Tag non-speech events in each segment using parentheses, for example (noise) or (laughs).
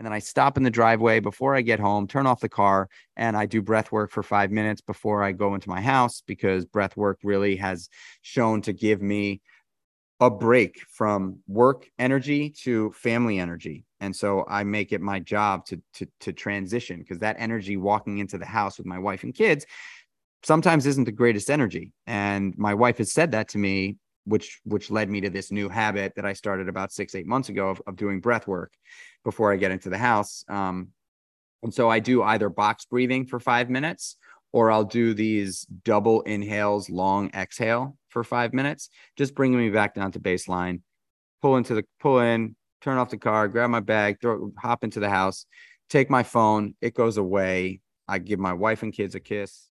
and then I stop in the driveway before I get home, turn off the car, and I do breath work for five minutes before I go into my house because breath work really has shown to give me a break from work energy to family energy. And so I make it my job to to to transition because that energy walking into the house with my wife and kids sometimes isn't the greatest energy. And my wife has said that to me which which led me to this new habit that I started about six eight months ago of, of doing breath work before I get into the house. Um, and so I do either box breathing for five minutes or I'll do these double inhales, long exhale for five minutes, just bringing me back down to baseline. Pull into the pull in, turn off the car, grab my bag, throw, hop into the house, take my phone. It goes away. I give my wife and kids a kiss.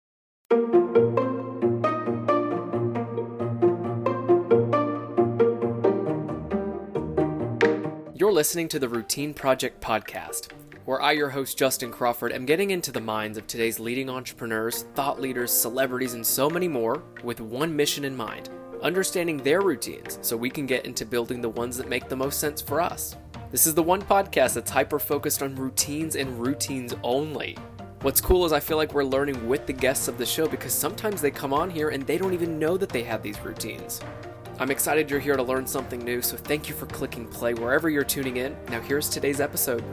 Listening to the Routine Project podcast, where I, your host Justin Crawford, am getting into the minds of today's leading entrepreneurs, thought leaders, celebrities, and so many more with one mission in mind understanding their routines so we can get into building the ones that make the most sense for us. This is the one podcast that's hyper focused on routines and routines only. What's cool is I feel like we're learning with the guests of the show because sometimes they come on here and they don't even know that they have these routines. I'm excited you're here to learn something new, so thank you for clicking play wherever you're tuning in. Now, here's today's episode.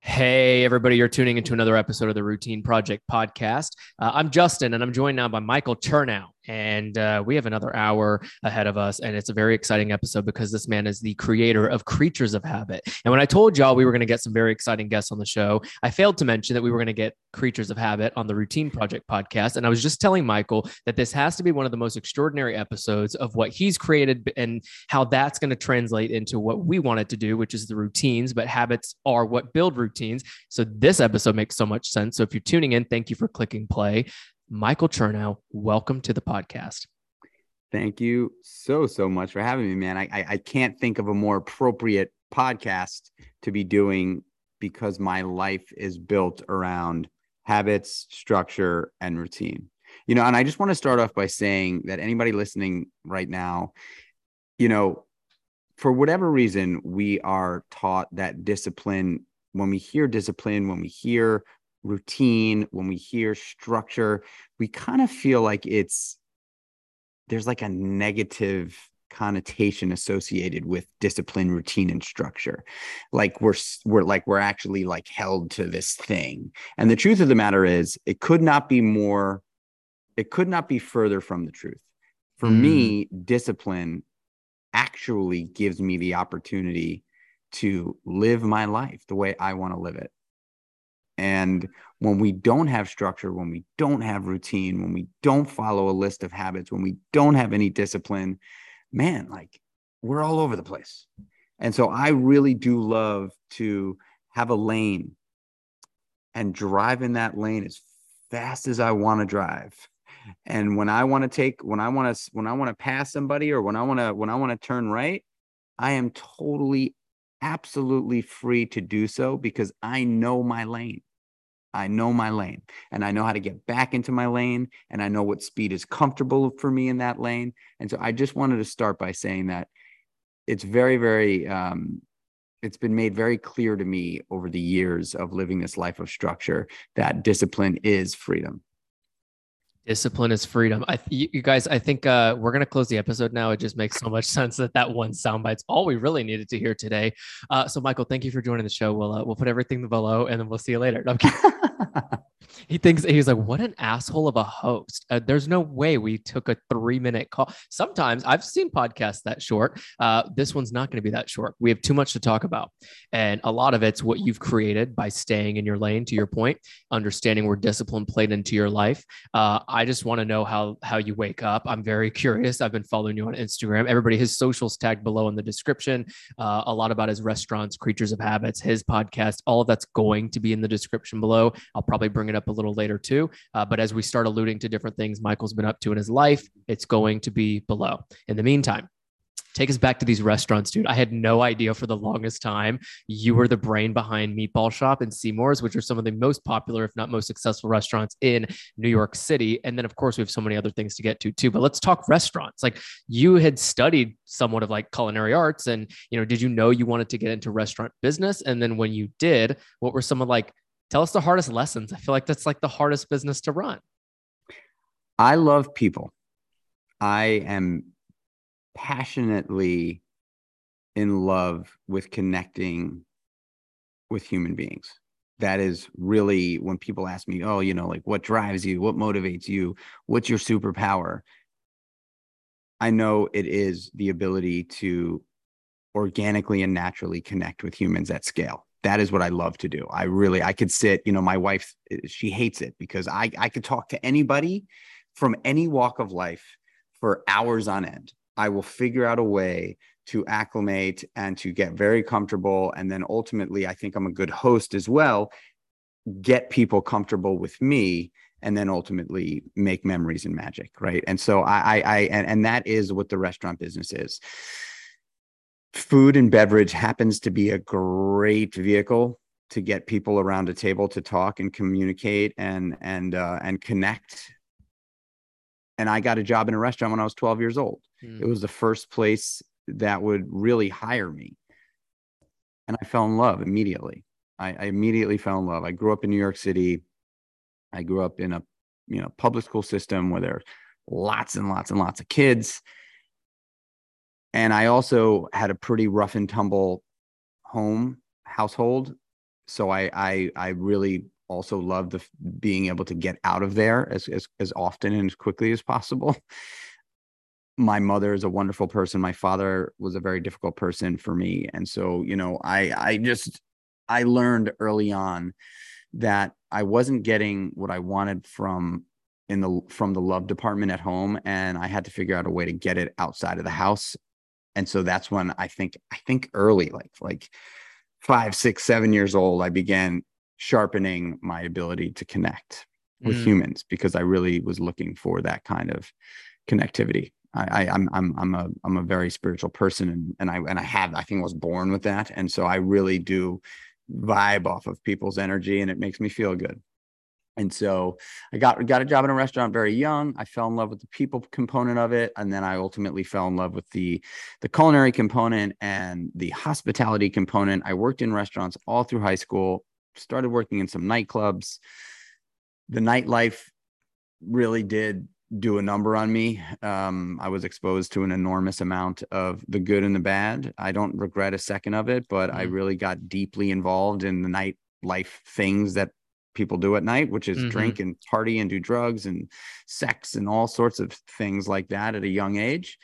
Hey, everybody, you're tuning into another episode of the Routine Project podcast. Uh, I'm Justin, and I'm joined now by Michael Chernow and uh, we have another hour ahead of us and it's a very exciting episode because this man is the creator of kreatures of habit. And when i told y'all we were going to get some very exciting guests on the show i failed to mention that we were going to get kreatures of habit on the routine project podcast and i was just telling michael that this has to be one of the most extraordinary episodes of what he's created and how that's going to translate into what we wanted to do which is the routines but habits are what build routines. So this episode makes so much sense. So if you're tuning in thank you for clicking play Michael Chernow, welcome to the podcast. Thank you so, so much for having me, man. I, I, I can't think of a more appropriate podcast to be doing because my life is built around habits, structure, and routine. You know, and I just want to start off by saying that anybody listening right now, you know, for whatever reason, we are taught that discipline, when we hear discipline, when we hear routine, when we hear structure, we kind of feel like it's there's like a negative connotation associated with discipline routine and structure. Like we're we're like we're actually like held to this thing. And the truth of the matter is it could not be more it could not be further from the truth. For mm. me discipline actually gives me the opportunity to live my life the way i want to live it and when we don't have structure, when we don't have routine, when we don't follow a list of habits, when we don't have any discipline, man, like we're all over the place. And so I really do love to have a lane and drive in that lane as fast as I want to drive. And when I want to take, when I want to, when I want to pass somebody or when I want to, when I want to turn right, I am totally absolutely free to do so because I know my lane. I know my lane and I know how to get back into my lane and I know what speed is comfortable for me in that lane. And so I just wanted to start by saying that it's very, very, um, it's been made very clear to me over the years of living this life of structure that discipline is freedom. Discipline is freedom. I, you guys, I think uh, we're gonna close the episode now. It just makes so much (laughs) sense that that one soundbite's all we really needed to hear today. Uh, so, Michael, thank you for joining the show. We'll uh, we'll put everything below, and then we'll see you later. No, (laughs) he thinks he's like, what an asshole of a host. Uh, there's no way we took a three minute call. Sometimes I've seen podcasts that short. Uh, this one's not going to be that short. We have too much to talk about. And a lot of it's what you've created by staying in your lane, to your point, understanding where discipline played into your life. Uh, I just want to know how, how you wake up. I'm very curious. I've been following you on Instagram. Everybody, his socials tagged below in the description. Uh, a lot about his restaurants, Kreatures of Habits, his podcast, all of that's going to be in the description below. I'll probably bring it up a little later too. Uh, but as we start alluding to different things Michael's been up to in his life, it's going to be below. In the meantime, take us back to these restaurants, dude. I had no idea for the longest time you were the brain behind Meatball Shop and Seamore's, which are some of the most popular, if not most successful restaurants in New York City. And then, of course, we have so many other things to get to too. But let's talk restaurants. Like you had studied somewhat of like culinary arts, and you know, did you know you wanted to get into restaurant business? And then when you did, what were some of like tell us the hardest lessons? I feel like that's like the hardest business to run. I love people. I am passionately in love with connecting with human beings. That is really when people ask me, oh, you know, like what drives you? What motivates you? What's your superpower? I know it is the ability to organically and naturally connect with humans at scale. That is what I love to do. I really, I could sit, you know, my wife, she hates it because I, I could talk to anybody from any walk of life for hours on end. I will figure out a way to acclimate and to get very comfortable. And then ultimately, I think I'm a good host as well, get people comfortable with me and then ultimately make memories and magic right and so i i, I and, and that is what the restaurant business is food and beverage happens to be a great vehicle to get people around a table to talk and communicate and and uh, and connect and I got a job in a restaurant when I was 12 years old. Mm. It was the first place that would really hire me. And I fell in love immediately. I, I, immediately fell in love. I grew up in New York City. I grew up in a you know public school system where there are lots and lots and lots of kids. And I also had a pretty rough and tumble home household. So I I I really also love the being able to get out of there as, as as often and as quickly as possible. (laughs) My mother is a wonderful person. My father was a very difficult person for me, and so you know, I I just I learned early on that I wasn't getting what I wanted from in the from the love department at home, and I had to figure out a way to get it outside of the house. And so that's when I think I think early, like like five, six, seven years old, I began sharpening my ability to connect with mm. humans because I really was looking for that kind of connectivity. I, I am I'm I'm a I'm a very spiritual person and and I and I have I think I was born with that and so I really do vibe off of people's energy and it makes me feel good. And so I got got a job in a restaurant very young. I fell in love with the people component of it, and then I ultimately fell in love with the the culinary component and the hospitality component. I worked in restaurants all through high school started working in some nightclubs. The nightlife really did do a number on me. Um, I was exposed to an enormous amount of the good and the bad. I don't regret a second of it, but mm I really got deeply involved in the nightlife things that people do at night, which is mm-hmm. drink and party and do drugs and sex and all sorts of things like that at a young age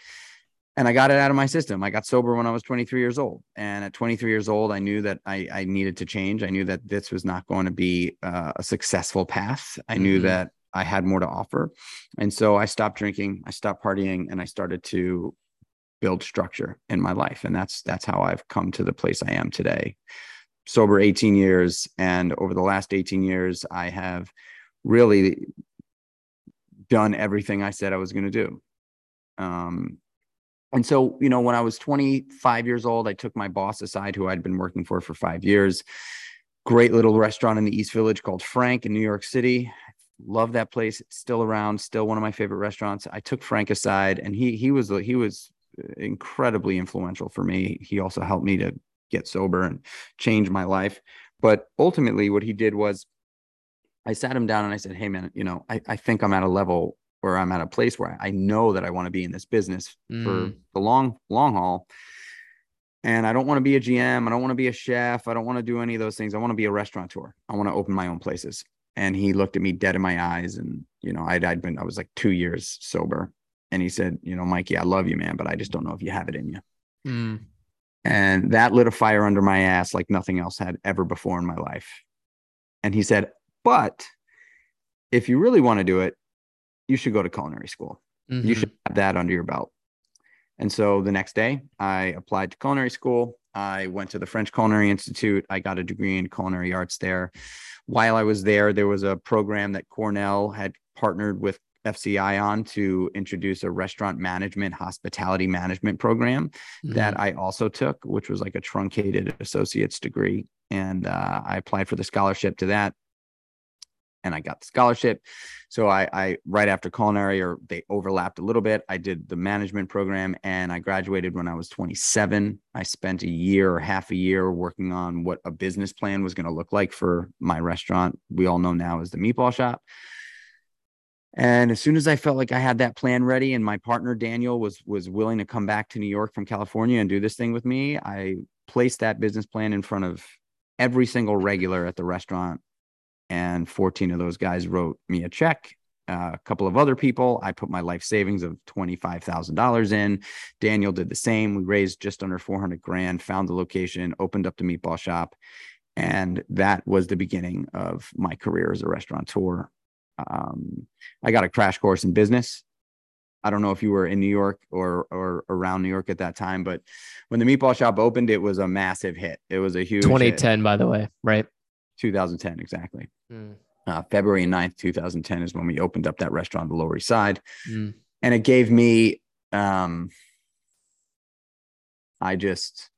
and I got it out of my system. I got sober when I was 23 years old. And at 23 years old, I knew that I, I needed to change. I knew that this was not going to be uh, a successful path. I mm-hmm. knew that I had more to offer. And so I stopped drinking, I stopped partying, and I started to build structure in my life. And that's that's how I've come to the place I am today. Sober 18 years. And over the last 18 years, I have really done everything I said I was going to do. Um, and so, you know, when I was 25 years old, I took my boss aside, who I'd been working for for five years. Great little restaurant in the East Village called Frank in New York City. Love that place. It's still around. Still one of my favorite restaurants. I took Frank aside, and he he was he was incredibly influential for me. He also helped me to get sober and change my life. But ultimately, what he did was, I sat him down and I said, "Hey, man, you know, I, I think I'm at a level where I'm at a place where I know that I want to be in this business mm. for the long, long haul. And I don't want to be a GM. I don't want to be a chef. I don't want to do any of those things. I want to be a restaurateur. I want to open my own places. And he looked at me dead in my eyes. And, you know, I'd, I'd been, I was like two years sober. And he said, you know, Mikey, I love you, man, but I just don't know if you have it in you. Mm. And that lit a fire under my ass like nothing else had ever before in my life. And he said, but if you really want to do it, you should go to culinary school. Mm-hmm. You should have that under your belt. And so the next day, I applied to culinary school. I went to the French Culinary Institute. I got a degree in culinary arts there. While I was there, there was a program that Cornell had partnered with FCI on to introduce a restaurant management, hospitality management program mm-hmm. that I also took, which was like a truncated associate's degree. And uh, I applied for the scholarship to that and I got the scholarship. So I, I right after culinary, or they overlapped a little bit. I did the management program, and I graduated when I was 27. I spent a year or half a year working on what a business plan was going to look like for my restaurant. We all know now as the Meatball Shop. And as soon as I felt like I had that plan ready, and my partner Daniel was was willing to come back to New York from California and do this thing with me, I placed that business plan in front of every single regular at the restaurant and 14 of those guys wrote me a check. Uh, a couple of other people, I put my life savings of $25,000 in. Daniel did the same. We raised just under 400 grand, found the location, opened up the meatball shop. And that was the beginning of my career as a restaurateur. Um, I got a crash course in business. I don't know if you were in New York or or around New York at that time, but when the meatball shop opened, it was a massive hit. It was a huge 2010, hit. by the way, right? 2010, exactly. Mm. Uh, February 9th, 2010 is when we opened up that restaurant on the Lower East Side. Mm. And it gave me, um, I just,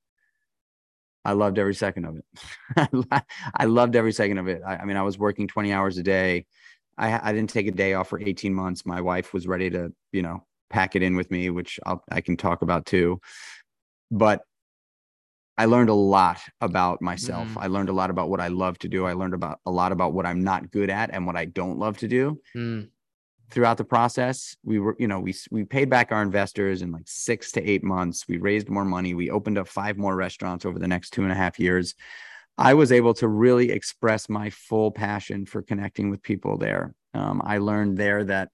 I loved every second of it. (laughs) I loved every second of it. I, I, mean, I was working 20 hours a day. I, I didn't take a day off for 18 months. My wife was ready to, you know, pack it in with me, which I'll, I can talk about too. But I learned a lot about myself. Mm. I learned a lot about what I love to do. I learned about a lot about what I'm not good at and what I don't love to do. Mm. Throughout the process, we were, you know, we we paid back our investors in like six to eight months. We raised more money. We opened up five more restaurants over the next two and a half years. I was able to really express my full passion for connecting with people there. Um, I learned there that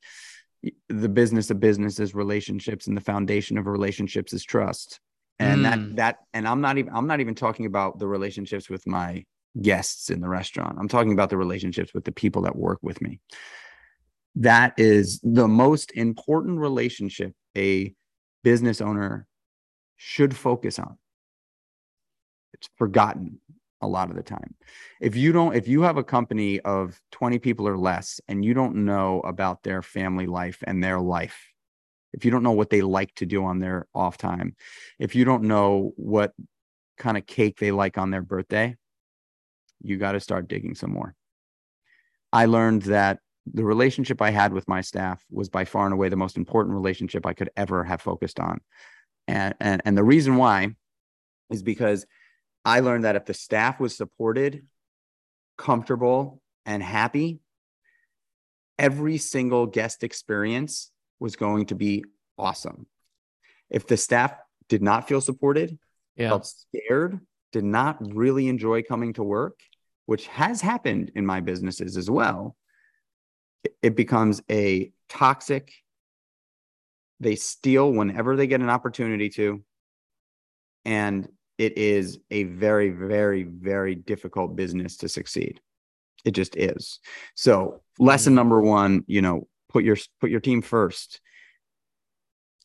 the business of business is relationships, and the foundation of relationships is trust and mm. that that and i'm not even i'm not even talking about the relationships with my guests in the restaurant. I'm talking about the relationships with the people that work with me. That is the most important relationship a business owner should focus on. It's forgotten a lot of the time. If you don't if you have a company of 20 people or less and you don't know about their family life and their life if you don't know what they like to do on their off time, if you don't know what kind of cake they like on their birthday, you got to start digging some more. I learned that the relationship I had with my staff was by far and away the most important relationship I could ever have focused on. And, and, and the reason why is because I learned that if the staff was supported, comfortable, and happy, every single guest experience was going to be awesome. If the staff did not feel supported, yeah. felt scared, did not really enjoy coming to work, which has happened in my businesses as well, it becomes a toxic. They steal whenever they get an opportunity to. And it is a very, very, very difficult business to succeed. It just is. So, lesson mm-hmm. number one, you know, put your put your team first.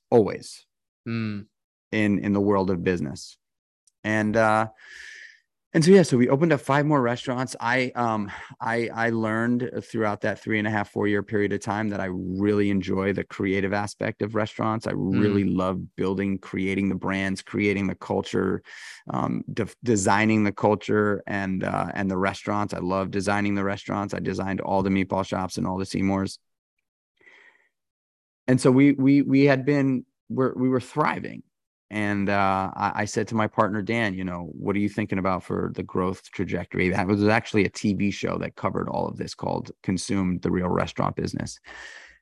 Always. Mm. in in the world of business. And uh and so yeah so we opened up five more restaurants. I um i i learned throughout that three and a half four year period of time that i really enjoy the creative aspect of restaurants. I really mm. love building creating the brands creating the culture um, de- designing the culture and uh, and the restaurants. I love designing the restaurants. I designed all the meatball shops and all the seamore's and so we we we had been we're, we were thriving. And uh, I, I, said to my partner dan you know what are you thinking about for the growth trajectory? That was actually a tv show that covered all of this called consumed the real restaurant business.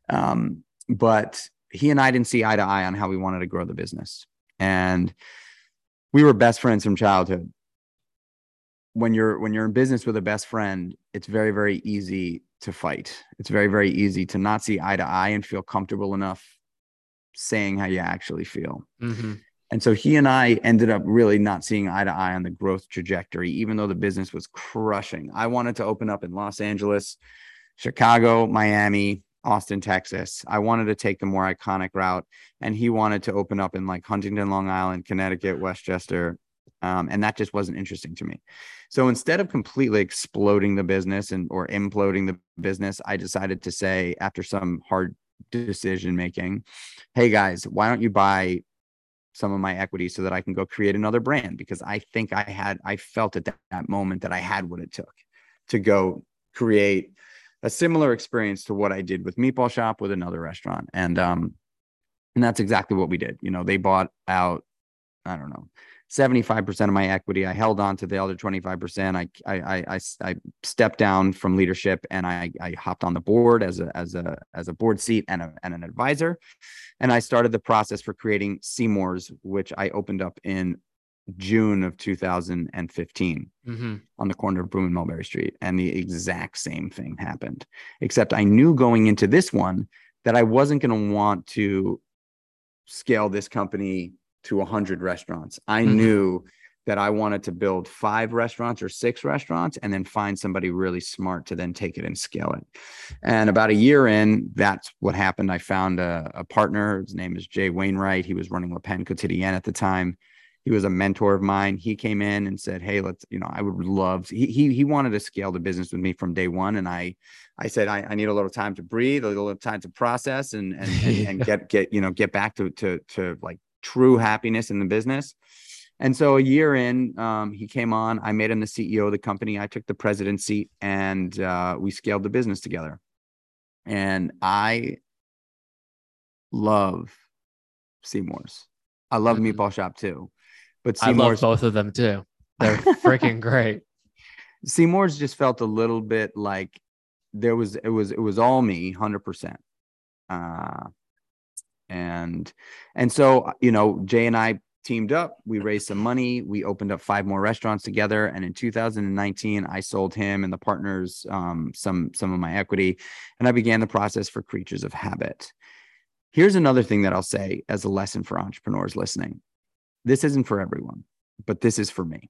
Um, but he and i didn't see eye to eye on how we wanted to grow the business. And we were best friends from childhood. When you're when you're in business with a best friend it's very very easy to fight. It's very, very easy to not see eye to eye and feel comfortable enough saying how you actually feel. Mm-hmm. And so he and I ended up really not seeing eye to eye on the growth trajectory, even though the business was crushing. I wanted to open up in Los Angeles, Chicago, Miami, Austin, Texas. I wanted to take the more iconic route, and he wanted to open up in like Huntington, Long Island, Connecticut, Westchester, um, and that just wasn't interesting to me. So instead of completely exploding the business and or imploding the business, I decided to say after some hard decision making. Hey guys, why don't you buy some of my equity so that I can go create another brand? Because I think I had, I felt at that, that moment that I had what it took to go create a similar experience to what I did with Meatball Shop with another restaurant. And um, and that's exactly what we did. You know, they bought out, I don't know, 75% of my equity. I held on to the other 25%. I, I, I, I stepped down from leadership and I, I hopped on the board as a, as a, as a board seat and, a, and an advisor. And I started the process for creating Seamore's, which I opened up in June of 2015 mm-hmm. on the corner of Broome and Mulberry Street. And the exact same thing happened, except I knew going into this one that I wasn't going to want to scale this company to 100 restaurants. I mm-hmm. knew that I wanted to build five restaurants or six restaurants and then find somebody really smart to then take it and scale it. And about a year in, that's what happened. I found a, a partner. His name is Jay Wainwright. He was running Le Pain Quotidien at the time. He was a mentor of mine. He came in and said, "Hey, let's, you know, I would love." To, he he he wanted to scale the business with me from day one, and I I said I, I need a little time to breathe, a little time to process, and and, and, and (laughs) get get you know get back to to to like true happiness in the business. And so a year in, um, he came on. I made him the CEO of the company. I took the president seat, and uh, we scaled the business together. And I love Seamore's. I love mm-hmm. Meatball Shop too, but Seamore's, I love both of them too. They're freaking (laughs) great. Seamore's just felt a little bit like there was it was it was all me, hundred percent. And and so you know jay and i teamed up we raised some money we opened up five more restaurants together and in 2019 i sold him and the partners um, some some of my equity and i began the process for kreatures of habit. Here's another thing that i'll say as a lesson for entrepreneurs listening. This isn't for everyone but this is for me.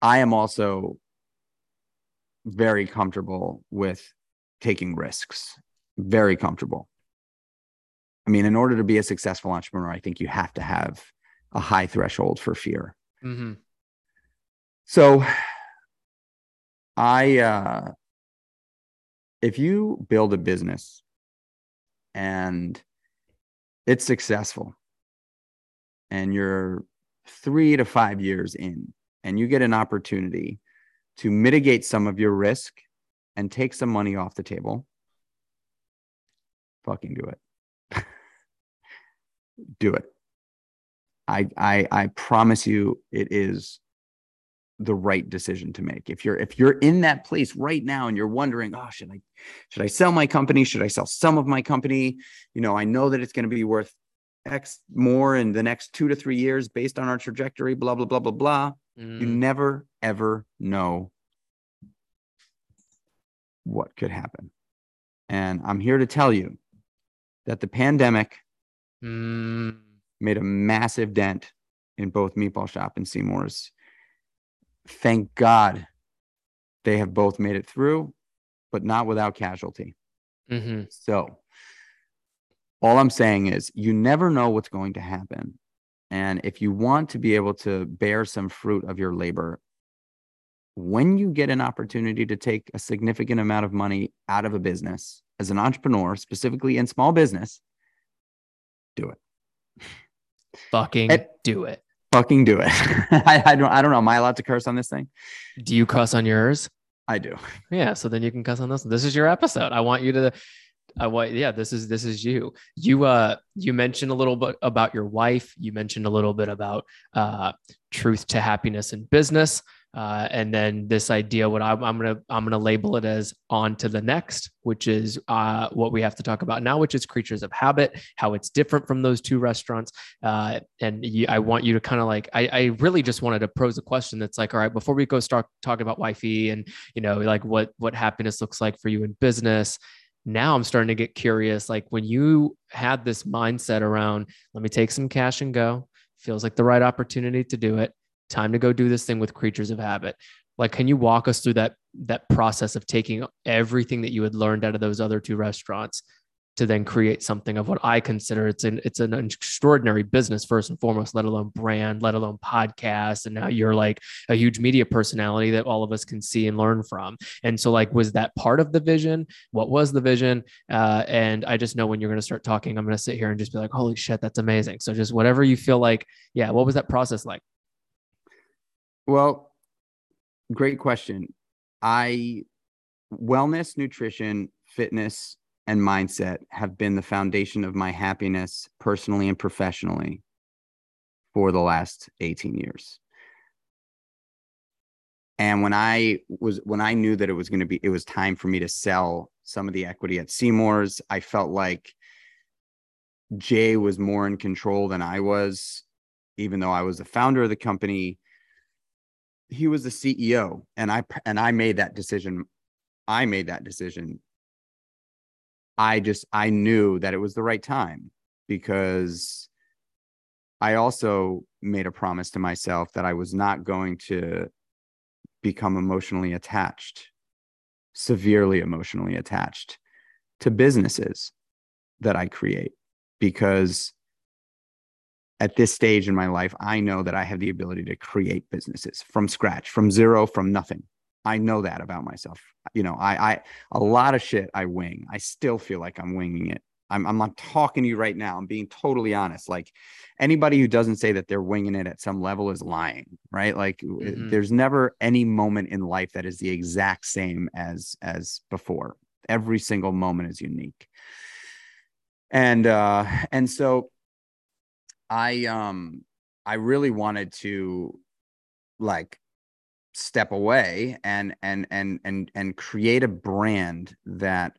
I am also very comfortable with taking risks. Very comfortable I mean, in order to be a successful entrepreneur, I think you have to have a high threshold for fear. Mm-hmm. So, I, uh, if you build a business and it's successful and you're three to five years in and you get an opportunity to mitigate some of your risk and take some money off the table, fucking do it do it. I, I I promise you it is the right decision to make. If you're if you're in that place right now and you're wondering, oh, should I should I sell my company? Should I sell some of my company? You know, I know that it's going to be worth X more in the next two to three years based on our trajectory, blah, blah, blah, blah, blah. Mm. You never ever know what could happen. And I'm here to tell you that the pandemic Mm. Made a massive dent in both Meatball Shop and Seamore's. Thank God they have both made it through, but not without casualty. Mm-hmm. So, all I'm saying is, you never know what's going to happen. And if you want to be able to bear some fruit of your labor, when you get an opportunity to take a significant amount of money out of a business as an entrepreneur, specifically in small business, do it. Fucking it, do it. Fucking do it. (laughs) I, I, don't I don't know. Am I allowed to curse on this thing? Do you cuss on yours? I do. Yeah. So then you can cuss on this. This is your episode. I want you to I want yeah, this is this is you. You uh you mentioned a little bit about your wife. You mentioned a little bit about uh truth to happiness in business. Uh, and then this idea, what I'm, I'm, gonna I'm gonna label it as on to the next, which is uh, what we have to talk about now, which is kreatures of habit, how it's different from those two restaurants. Uh, and you, I want you to kind of like, I, I really just wanted to pose a question that's like, all right, before we go start talking about wifey and you know like what what happiness looks like for you in business. Now I'm starting to get curious. Like when you had this mindset around, let me take some cash and go, feels like the right opportunity to do it time to go do this thing with kreatures of habit like can you walk us through that that process of taking everything that you had learned out of those other two restaurants to then create something of what I consider it's an it's an extraordinary business first and foremost, let alone brand, let alone podcast. And now you're like a huge media personality that all of us can see and learn from. And so, like, was that part of the vision? What was the vision? Uh, and I just know when you're going to start talking, I'm going to sit here and just be like, "Holy shit, that's amazing!" So just whatever you feel like, yeah. What was that process like? Well, great question. I wellness, nutrition, fitness, and mindset have been the foundation of my happiness personally and professionally for the last 18 years. And when I was when I knew that it was going to be it was time for me to sell some of the equity at Seamore's, I felt like Jay was more in control than I was, even though I was the founder of the company. He was the CEO, and I and I made that decision. I made that decision I just I knew that it was the right time because I also made a promise to myself that I was not going to become emotionally attached, severely emotionally attached to businesses that I create because at this stage in my life, I know that I have the ability to create businesses from scratch, from zero, from nothing. I know that about myself. You know, I, I, a lot of shit I wing. I still feel like I'm winging it. I'm, I'm not talking to you right now. I'm being totally honest. Like anybody who doesn't say that they're winging it at some level is lying, right? Like mm-hmm. there's never any moment in life that is the exact same as, as before. Every single moment is unique. And, uh, and so I, um, I really wanted to like step away and and and and and create a brand that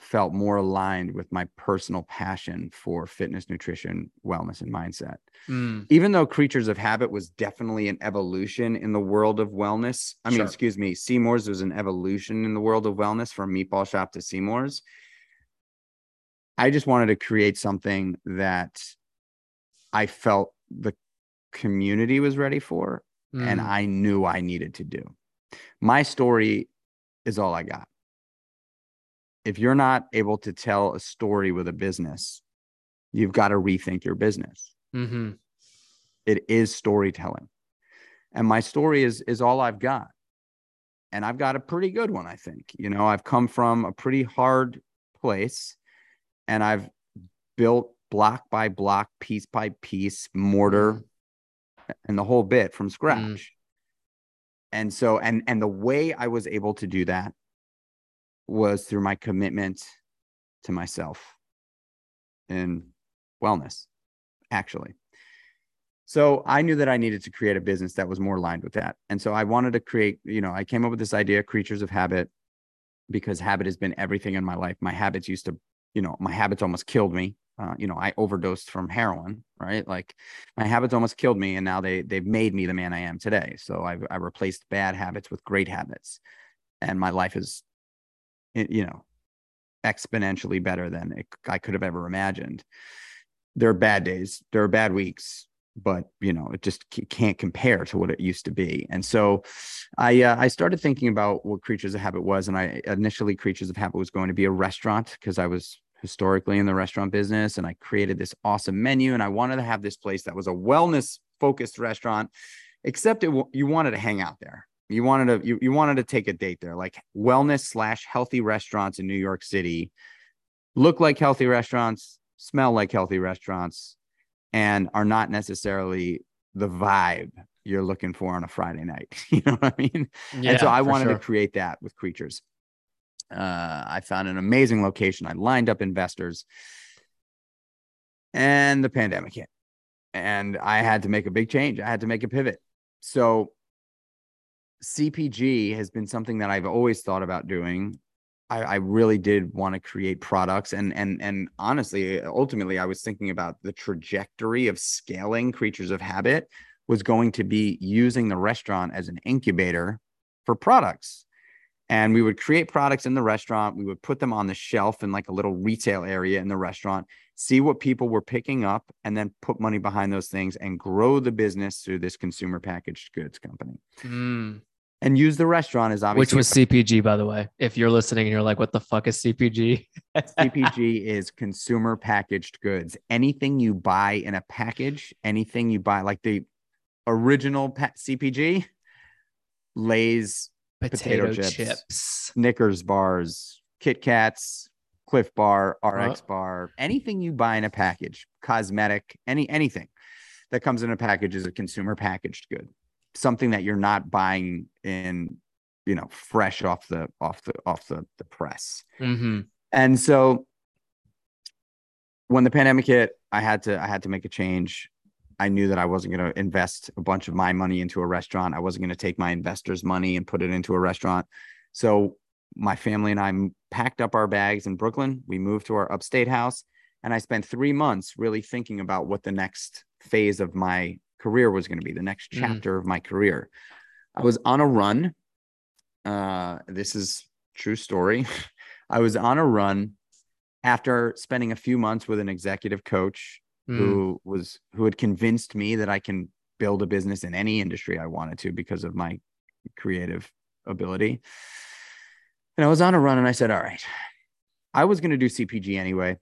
felt more aligned with my personal passion for fitness nutrition wellness and mindset. Mm. even though kreatures of habit was definitely an evolution in the world of wellness i mean excuse me seamore's was an evolution in the world of wellness from meatball shop to seamore's i just wanted to create something that i felt the community was ready for mm. and I knew I needed to do. My story is all I got. If you're not able to tell a story with a business, you've got to rethink your business. Mm-hmm. It is storytelling. And my story is is all I've got. And I've got a pretty good one, I think. You know, I've come from a pretty hard place and I've built block by block, piece by piece, mortar mm and the whole bit from mm. scratch. Mm. And so, and and the way I was able to do that was through my commitment to myself and wellness, actually. So I knew that I needed to create a business that was more aligned with that. And so I wanted to create, you know, I came up with this idea, kreatures of habit, because habit has been everything in my life. My habits used to, you know, my habits almost killed me uh, you know, I overdosed from heroin, right? Like my habits almost killed me, and now they they've made me the man I am today. So I've I replaced bad habits with great habits, and my life is, you know, exponentially better than it, I could have ever imagined. There are bad days, there are bad weeks, but you know, it just can't compare to what it used to be. And so, I uh, I started thinking about what Kreatures of Habit was, and I initially Kreatures of Habit was going to be a restaurant because I was historically in the restaurant business and I created this awesome menu and I wanted to have this place that was a wellness focused restaurant except it you wanted to hang out there. You wanted to you, you wanted to take a date there like wellness slash healthy restaurants in New York City look like healthy restaurants, smell like healthy restaurants and are not necessarily the vibe you're looking for on a Friday night. (laughs) You know what I mean? Yeah, and so I wanted sure. to create that with kreatures. Uh, I found an amazing location. I lined up investors, and the pandemic hit, and I had to make a big change. I had to make a pivot. So, CPG has been something that I've always thought about doing. I, I really did want to create products, and and and honestly, ultimately, I was thinking about the trajectory of scaling Kreatures of Habit was going to be using the restaurant as an incubator for products and we would create products in the restaurant we would put them on the shelf in like a little retail area in the restaurant see what people were picking up and then put money behind those things and grow the business through this consumer packaged goods company mm. and use the restaurant as obviously Which was CPG, by the way. If you're listening and you're like, what the fuck is CPG? CPG (laughs) is consumer packaged goods. Anything you buy in a package, anything you buy, like the original CPG, Lay's, Potato, Potato chips. chips. Snickers bars, Kit Kats, Clif Bar, RX Uh. Bar, anything you buy in a package, cosmetic, any anything that comes in a package is a consumer packaged good. Something that you're not buying in, you know, fresh off the off the off the, the press. hmm And so when the pandemic hit, I had to I had to make a change. I knew that I wasn't going to invest a bunch of my money into a restaurant. I wasn't going to take my investors' money and put it into a restaurant. So my family and I packed up our bags in Brooklyn. We moved to our upstate house, and I spent three months really thinking about what the next phase of my career was going to be, the next Mm. chapter of my career. I was on a run. Uh, this is true story. (laughs) I was on a run after spending a few months with an executive coach Mm. who was who had convinced me that I can build a business in any industry I wanted to because of my creative ability. And I was on a run and I said, all right, I was going to do CPG anyway.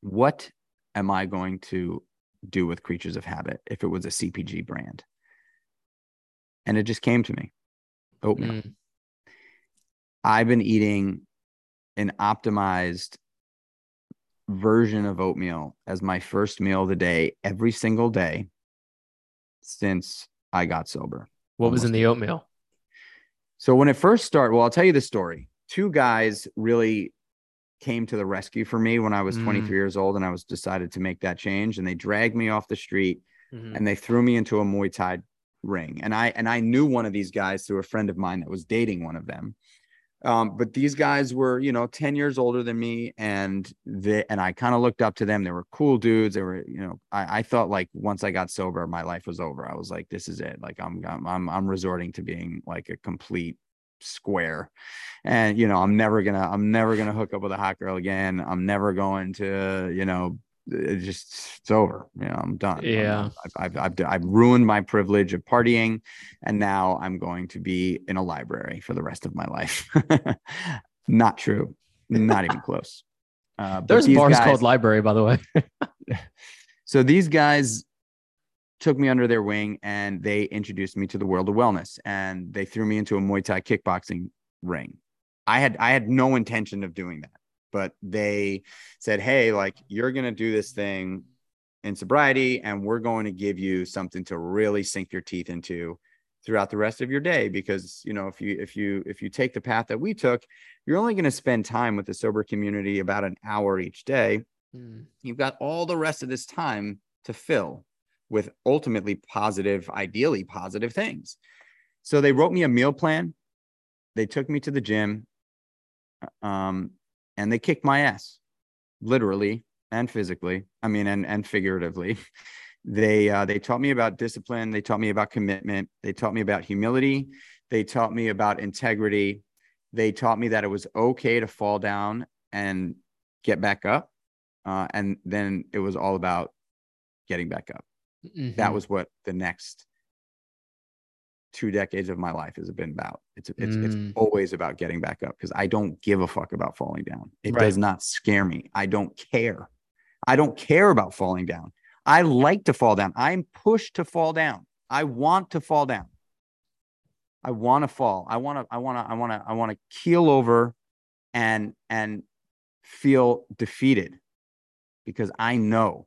What am I going to do with Kreatures of Habit if it was a CPG brand? And it just came to me. Oatmeal. Mm. I've been eating an optimized version of oatmeal as my first meal of the day every single day since I got sober. What was in the oatmeal? So when it first started, well, I'll tell you the story. Two guys really came to the rescue for me when I was Mm. 23 years old and I was decided to make that change and they dragged me off the street Mhm. and they threw me into a Muay Thai ring. And I and I knew one of these guys through a friend of mine that was dating one of them. Um, but these guys were, you know, 10 years older than me, and they and I kind of looked up to them. They were cool dudes. They were, you know, I, I thought like once I got sober, my life was over. I was like, this is it. Like I'm I'm I'm, resorting to being like a complete square and you know i'm never gonna i'm never gonna hook up with a hot girl again i'm never going to you know it just it's over you know i'm done Yeah. I've, I've, I've i've ruined my privilege of partying and now i'm going to be in a library for the rest of my life (laughs) not true not even close uh, There's bars guys- called library, by the way. (laughs) so these guys took me under their wing and they introduced me to the world of wellness and they threw me into a Muay Thai kickboxing ring. I had I had no intention of doing that, but they said, "Hey, like you're going to do this thing in sobriety and we're going to give you something to really sink your teeth into throughout the rest of your day because, you know, if you if you if you take the path that we took, you're only going to spend time with the sober community about an hour each day Mm. you've got all the rest of this time to fill with ultimately positive, ideally positive things. So they wrote me a meal plan. They took me to the gym, um, and they kicked my ass, literally and physically. I mean, and and figuratively. (laughs) They uh, they taught me about discipline. They taught me about commitment. They taught me about humility. They taught me about integrity. They taught me that it was okay to fall down and get back up. Uh, and then it was all about getting back up. That Mhm. was what the next two decades of my life has been about. It's it's Mm. it's always about getting back up because I don't give a fuck about falling down. It Right. does not scare me. I don't care. I don't care about falling down. I like to fall down. I'm pushed to fall down. I want to fall down. I want to fall. I want to I want to I want to I want to keel over and and feel defeated because I know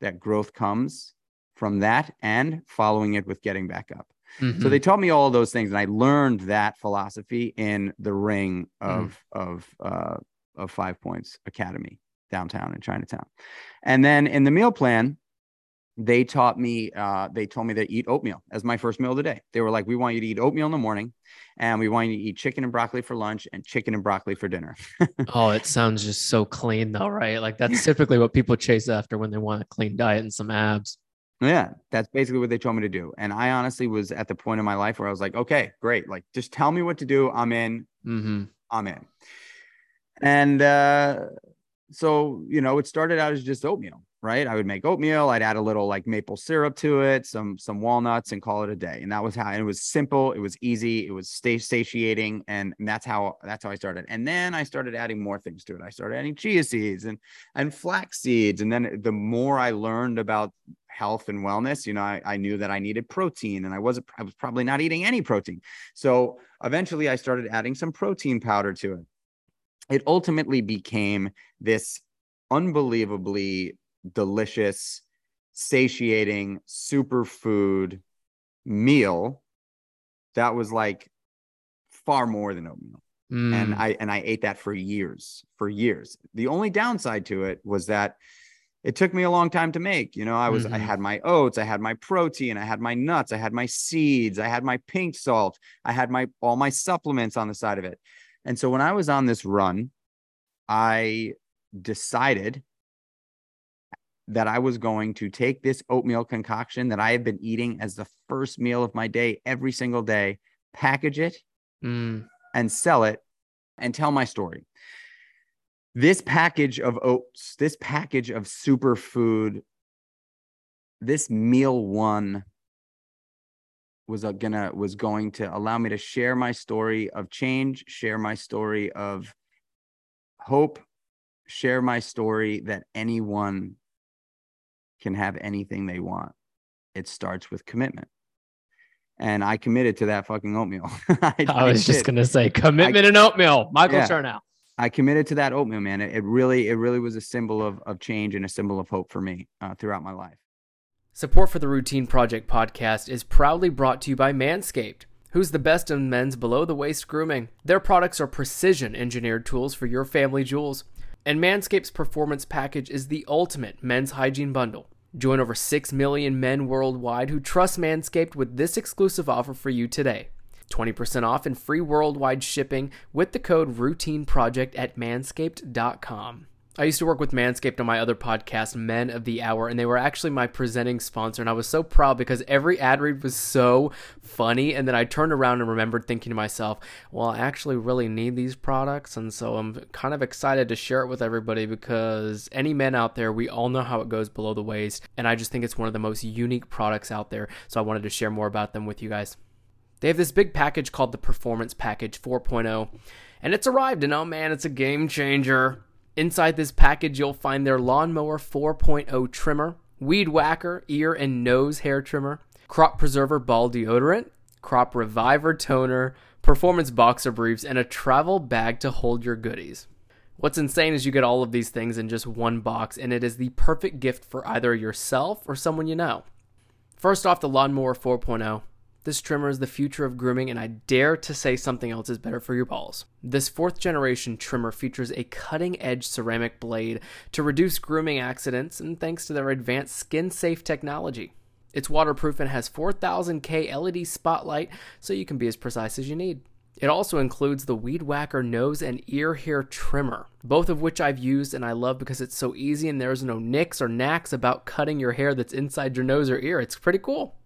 that growth comes from that and following it with getting back up. So Mhm. they taught me all those things, and I learned that philosophy in the ring of of uh, of Five Points Academy downtown in Chinatown, and then in the meal plan, they taught me. Uh, they told me to eat oatmeal as my first meal of the day. They were like, "We want you to eat oatmeal in the morning, and we want you to eat chicken and broccoli for lunch, and chicken and broccoli for dinner." (laughs) Oh, it sounds just so clean though, right? Like that's typically what people chase after when they want a clean diet and some abs. Yeah, that's basically what they told me to do. And I honestly was at the point in my life where I was like, okay, great. Like, just tell me what to do. I'm in. hmm I'm in. And uh, so, you know, it started out as just oatmeal. Right? I would make oatmeal. I'd add a little like maple syrup to it, some some walnuts, and call it a day. And that was how it was simple. It was easy. It was stay satiating, and, and that's how that's how I started. And then I started adding more things to it. I started adding chia seeds and and flax seeds. And then the more I learned about health and wellness, you know, I, I knew that I needed protein, and I wasn't. I was probably not eating any protein. So eventually, I started adding some protein powder to it. It ultimately became this unbelievably delicious, satiating superfood meal that was like far more than oatmeal. Mm. And I and I ate that for years, for years. The only downside to it was that it took me a long time to make. You know, I was mm-hmm. I had my oats, I had my protein, I had my nuts, I had my seeds, I had my pink salt, I had my all my supplements on the side of it. And so when I was on this run, I decided that I was going to take this oatmeal concoction that I have been eating as the first meal of my day every single day, package it mm. and sell it and tell my story. This package of oats, this package of superfood, this meal one was uh, gonna was going to allow me to share my story of change, share my story of hope, share my story that anyone can have anything they want. It starts with commitment. And I committed to that fucking oatmeal. (laughs) I, I, was just gonna say commitment I, and oatmeal. Michael yeah, Chernow. I committed to that oatmeal, man. It, it, really, it really was a symbol of of change and a symbol of hope for me uh, throughout my life. Support for the Routine Project podcast is proudly brought to you by Manscaped. Who's the best in men's below the waist grooming? Their products are precision engineered tools for your family jewels. And Manscaped's performance package is the ultimate men's hygiene bundle. Join over 6 million men worldwide who trust Manscaped with this exclusive offer for you today. 20% off and free worldwide shipping with the code ROUTINEPROJECT at manscaped.com. I used to work with Manscaped on my other podcast, Men of the Hour, and they were actually my presenting sponsor. And I was so proud because every ad read was so funny. And then I turned around and remembered thinking to myself, well, I actually really need these products. And so I'm kind of excited to share it with everybody because any men out there, we all know how it goes below the waist. And I just think it's one of the most unique products out there. So I wanted to share more about them with you guys. They have this big package called the Performance Package 4.0. And it's arrived, and oh man, it's a game changer. Inside this package, you'll find their Lawnmower 4.0 trimmer, Weed Whacker ear and nose hair trimmer, Crop Preserver ball deodorant, Crop Reviver toner, performance boxer briefs, and a travel bag to hold your goodies. What's insane is you get all of these things in just one box, and it is the perfect gift for either yourself or someone you know. First off, the Lawnmower 4.0. This trimmer is the future of grooming, and I dare to say something else is better for your balls. This fourth generation trimmer features a cutting edge ceramic blade to reduce grooming accidents, and thanks to their advanced skin safe technology. It's waterproof and has 4000K LED spotlight, so you can be as precise as you need. It also includes the Weed Whacker nose and ear hair trimmer, both of which I've used and I love because it's so easy and there's no nicks or knacks about cutting your hair that's inside your nose or ear. It's pretty cool.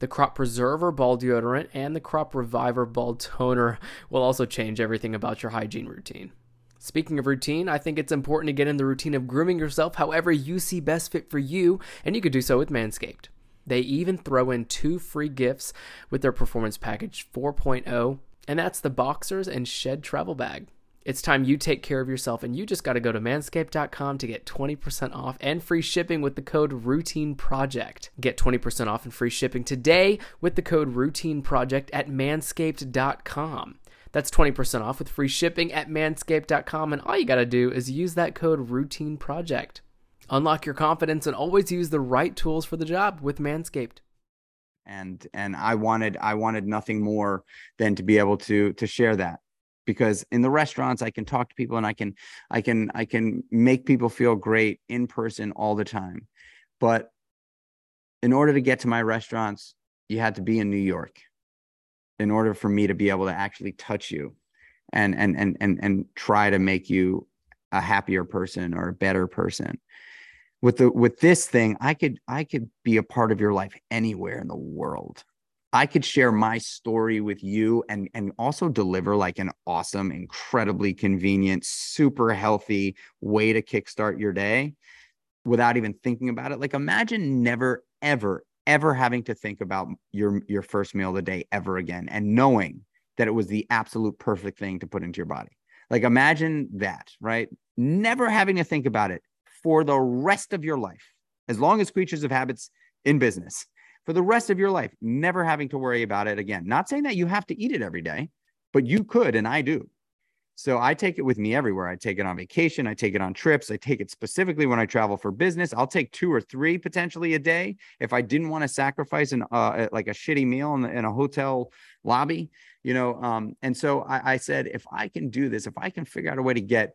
The Crop Preserver Ball Deodorant and the Crop Reviver Ball Toner will also change everything about your hygiene routine. Speaking of routine, I think it's important to get in the routine of grooming yourself however you see best fit for you, and you could do so with Manscaped. They even throw in two free gifts with their Performance Package 4.0, and that's the Boxers and Shed Travel Bag. It's time you take care of yourself, and you just got to go to manscaped.com to get 20% off and free shipping with the code Routine Project. Get 20% off and free shipping today with the code Routine Project at manscaped.com. That's 20% off with free shipping at manscaped.com, and all you got to do is use that code Routine Project. Unlock your confidence and always use the right tools for the job with Manscaped and and i wanted i wanted nothing more than to be able to to share that because in the restaurants i can talk to people and i can i can i can make people feel great in person all the time. But in order to get to my restaurants you had to be in new york in order for me to be able to actually touch you and and and and, and try to make you a happier person or a better person. With the with this thing i could i could be a part of your life anywhere in the world I could share my story with you and and also deliver like an awesome, incredibly convenient, super healthy way to kickstart your day. without even thinking about it. Like imagine never, ever, ever having to think about your your first meal of the day ever again and knowing that it was the absolute perfect thing to put into your body. Like imagine that, right? Never having to think about it for the rest of your life, as long as Kreatures of Habits in business, for the rest of your life, never having to worry about it again. Not saying that you have to eat it every day, but you could, and I do. So I take it with me everywhere. I take it on vacation. I take it on trips. I take it specifically when I travel for business. I'll take two or three potentially a day if I didn't want to sacrifice an uh, like a shitty meal in, in a hotel lobby, you know. Um, and so I, I said, if I can do this, if I can figure out a way to get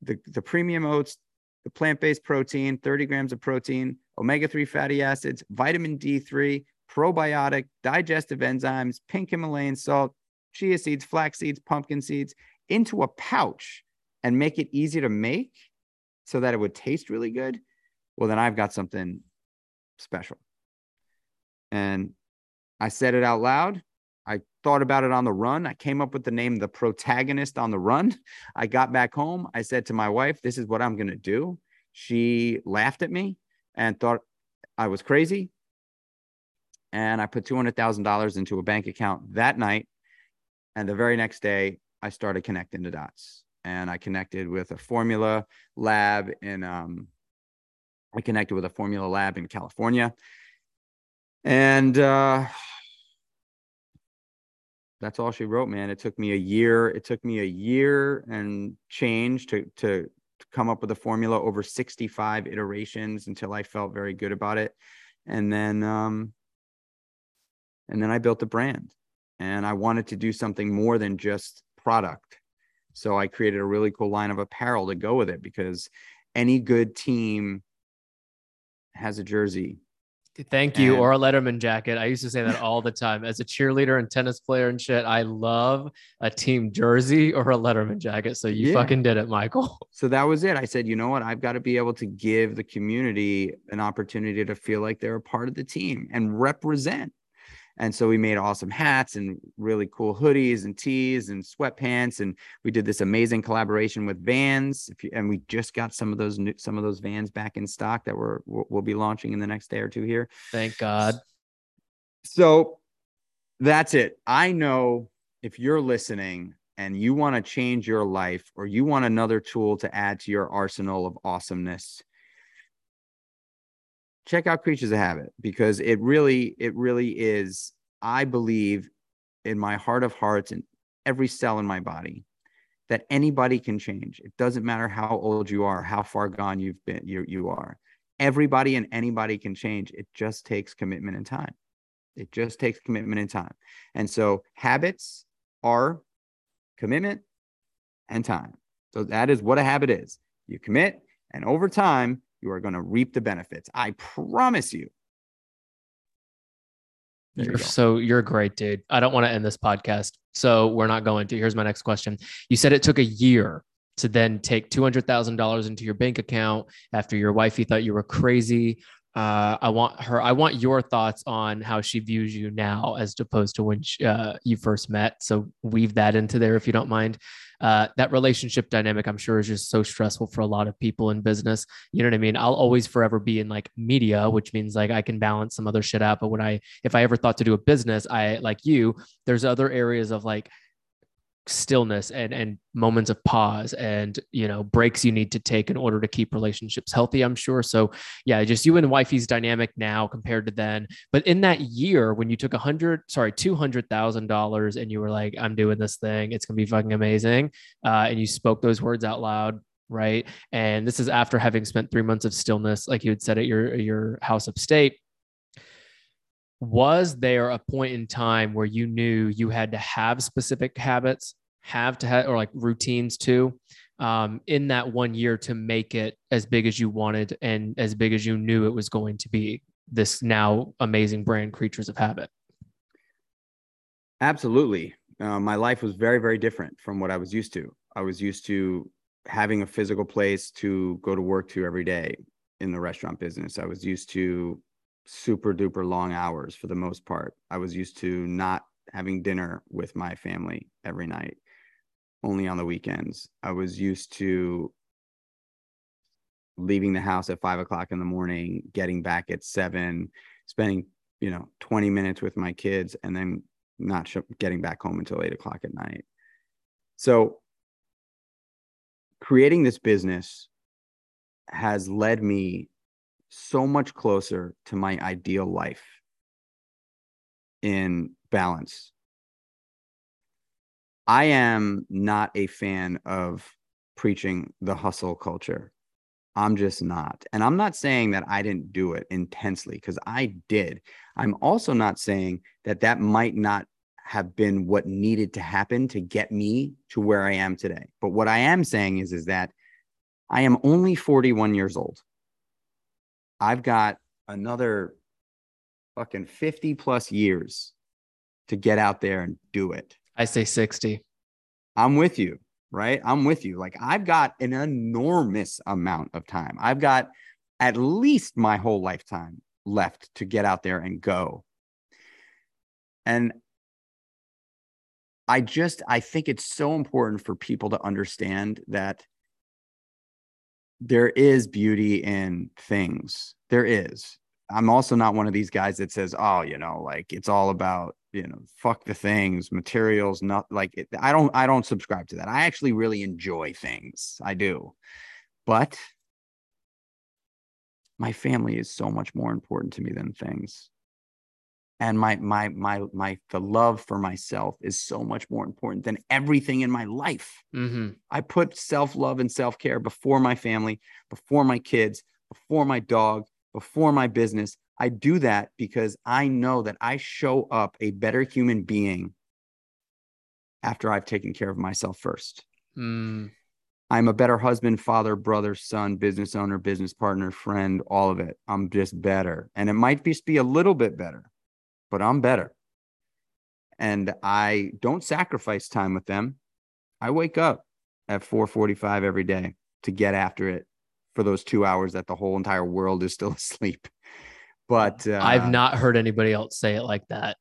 the the premium oats, the plant based protein, 30 grams of protein, omega 3 fatty acids, vitamin D3, probiotic, digestive enzymes, pink Himalayan salt, chia seeds, flax seeds, pumpkin seeds into a pouch and make it easy to make so that it would taste really good, well, then I've got something special. And I said it out loud. Thought about it on the run. I came up with the name The prOATagonist on the Run. I got back home. I said to my wife, This is what I'm going to do. She laughed at me and thought I was crazy. And I put $200,000 into a bank account that night. And the very next day, I started connecting the dots and I connected with a formula lab in, um, I connected with a formula lab in California. And, uh, that's all she wrote, man. It took me a year. It took me a year and change to, to, come up with a formula over 65 iterations until I felt very good about it. And then, um, and then I built a brand and I wanted to do something more than just product. So I created a really cool line of apparel to go with it because any good team has a jersey. Thank you, and, or a Letterman jacket. I used to say that all the time. As a cheerleader and tennis player and shit, I love a team jersey or a Letterman jacket. So you yeah. fucking did it, Michael. (laughs) So that was it. I said, you know what? I've got to be able to give the community an opportunity to feel like they're a part of the team and represent. And so we made awesome hats and really cool hoodies and tees and sweatpants. And we did this amazing collaboration with Vans. You, and we just got some of those new, some of those Vans back in stock that we're we'll be launching in the next day or two here. Thank God. So that's it. I know if you're listening and you want to change your life or you want another tool to add to your arsenal of awesomeness, check out Kreatures of Habit because it really it really is i believe in my heart of hearts and every cell in my body that anybody can change. It doesn't matter how old you are how far gone you've been you, you are. Everybody and anybody can change. It just takes commitment and time. It just takes commitment and time. And so habits are commitment and time. So that is what a habit is. You commit and over time you are going to reap the benefits. I promise you. You're you so you're great dude. I don't want to end this podcast, so we're not going to. Here's my next question. You said it took a year to then take two hundred thousand dollars into your bank account after your wifey thought you were crazy. Uh, I want her. I want your thoughts on how she views you now, as opposed to when she, uh, you first met. So weave that into there if you don't mind uh, that relationship dynamic, I'm sure, is just so stressful for a lot of people in business. You know what I mean? I'll always forever be in like media, which means like I can balance some other shit out. But when I, if I ever thought to do a business, I like you, there's other areas of like, stillness and and moments of pause and you know breaks you need to take in order to keep relationships healthy i'm sure. So yeah just you and wifey's dynamic now compared to then. But in that year when you took a hundred sorry two hundred thousand dollars and you were like i'm doing this thing. It's gonna be fucking amazing uh, and you spoke those words out loud right? And this is after having spent three months of stillness like you had said at your your house upstate was there a point in time where you knew you had to have specific habits have to have or like routines too um, in that one year to make it as big as you wanted and as big as you knew it was going to be this now amazing brand Kreatures of Habit? Absolutely. Uh, my life was very very different from what i was used to. I was used to having a physical place to go to work to every day in the restaurant business. I was used to super duper long hours for the most part. I was used to not having dinner with my family every night, only on the weekends. I was used to leaving the house at five o'clock in the morning, getting back at seven, spending, you know, 20 minutes with my kids, and then not sh- getting back home until eight o'clock at night. So, creating this business has led me so much closer to my ideal life in balance. I am not a fan of preaching the hustle culture. I'm just not. And I'm not saying that I didn't do it intensely because I did. I'm also not saying that that might not have been what needed to happen to get me to where I am today. But what I am saying is is that I am only 41 years old. I've got another fucking 50 plus years to get out there and do it. I say 60. I'm with you, right? I'm with you. Like I've got an enormous amount of time. I've got at least my whole lifetime left to get out there and go. And I just I think it's so important for people to understand that there is beauty in things. There is. I'm also not one of these guys that says, "Oh, you know, like it's all about, you know, fuck the things, materials, not like it, I don't I don't subscribe to that. I actually really enjoy things. I do. But my family is so much more important to me than things and my my my my the love for myself is so much more important than everything in my life. Mm-hmm. i put self-love and self-care before my family before my kids before my dog before my business. I do that because i know that i show up a better human being after i've taken care of myself first. Mm. i'm a better husband father brother son business owner business partner friend all of it. I'm just better. And it might just be a little bit better but I'm better. And I don't sacrifice time with them. I wake up at 4:45 every day to get after it for those 2 hours that the whole entire world is still (laughs) asleep. But uh, I've not heard anybody else say it like that.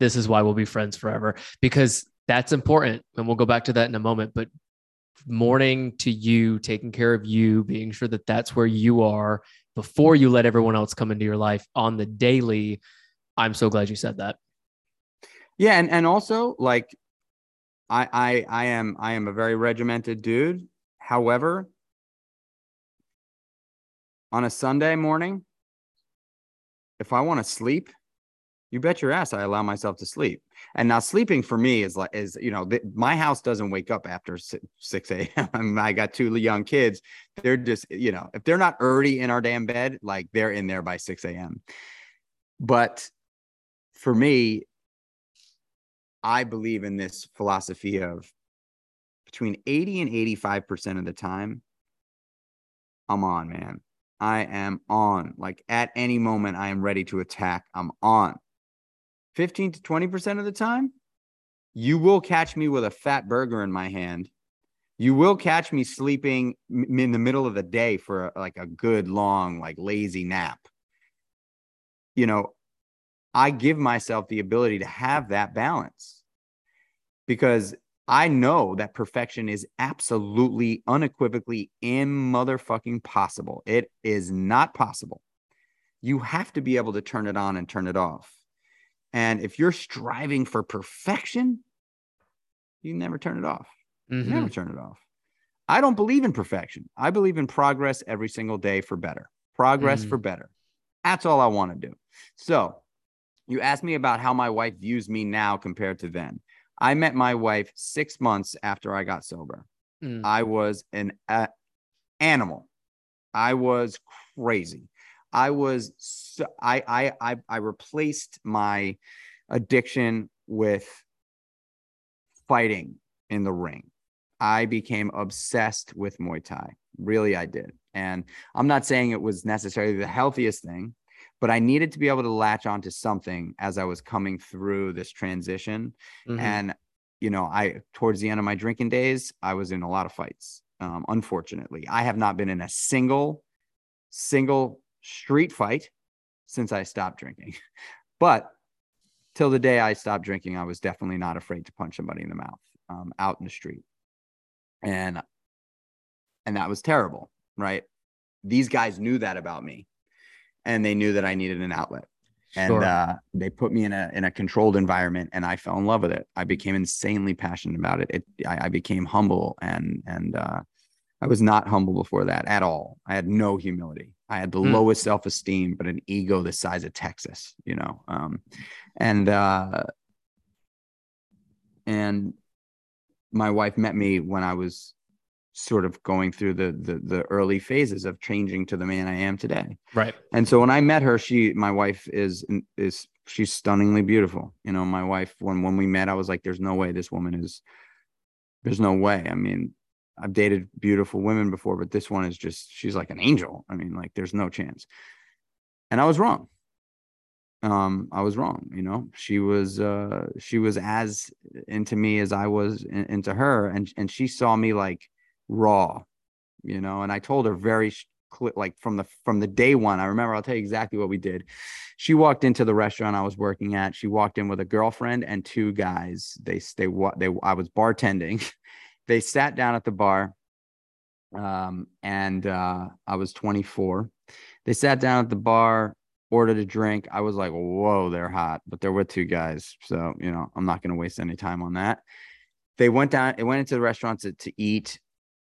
This is why we'll be friends forever because that's important. And we'll go back to that in a moment. But morning to you, taking care of you, being sure that that's where you are before you let everyone else come into your life on the daily. I'm so glad you said that. Yeah, and and also like I I I am I am a very regimented dude. However, on a Sunday morning, if I want to sleep, you bet your ass I allow myself to sleep. And now sleeping for me is like is you know th- my house doesn't wake up after si- six a.m. (laughs) I, got two young kids. They're just you know if they're not already in our damn bed, like they're in there by six a.m. But for me, I believe in this philosophy of between 80 and 85% of the time, I'm on, man. I am on. Like at any moment, I am ready to attack. I'm on. 15 to 20% of the time, you will catch me with a fat burger in my hand. You will catch me sleeping in the middle of the day for a, like a good long, like lazy nap. You know, I give myself the ability to have that balance because I know that perfection is absolutely unequivocally in motherfucking possible. It is not possible. You have to be able to turn it on and turn it off. And if you're striving for perfection, you never turn it off. You Mhm. never turn it off. I don't believe in perfection. I believe in progress every single day for better. Progress Mm. for better. That's all I want to do. So, you asked me about how my wife views me now compared to then. I met my wife six months after I got sober. Mm. I was an uh, animal. I was crazy. I was so, I, I I I replaced my addiction with fighting in the ring. I became obsessed with Muay Thai. Really, I did. And I'm not saying it was necessarily the healthiest thing, but I needed to be able to latch onto something as I was coming through this transition. Mhm. And, you know, I, towards the end of my drinking days, I was in a lot of fights. Um, unfortunately, I have not been in a single, single street fight since I stopped drinking. (laughs) But till the day I stopped drinking, I was definitely not afraid to punch somebody in the mouth um, out in the street. And, and that was terrible, right? these guys knew that about me and they knew that I needed an outlet. And Sure. uh, they put me in a in a controlled environment, and I fell in love with it. I became insanely passionate about it. It I, I became humble, and and uh, I was not humble before that at all. I had no humility. I had the Hmm. lowest self esteem, but an ego the size of Texas. You know, um, and uh, and my wife met me when I was sort of going through the, the the early phases of changing to the man I am today. Right. And so when I met her, she my wife is is she's stunningly beautiful. You know, my wife when when we met, I was like, there's no way this woman is there's no way. I mean, I've dated beautiful women before, but this one is just she's like an angel. I mean, like there's no chance. And I was wrong. Um, I was wrong, you know. She was uh she was as into me as I was in, into her, and and she saw me like raw, you know. And I told her very like from the from the day one. I remember. I'll tell you exactly what we did. She walked into the restaurant I was working at. She walked in with a girlfriend and two guys. They they what they I was bartending. (laughs) they sat down at the bar, um, and uh, I was 24. They sat down at the bar, ordered a drink. I was like, whoa, they're hot, but there were two guys. So, you know, I'm not going to waste any time on that. They went down, it went into the restaurant to, to eat.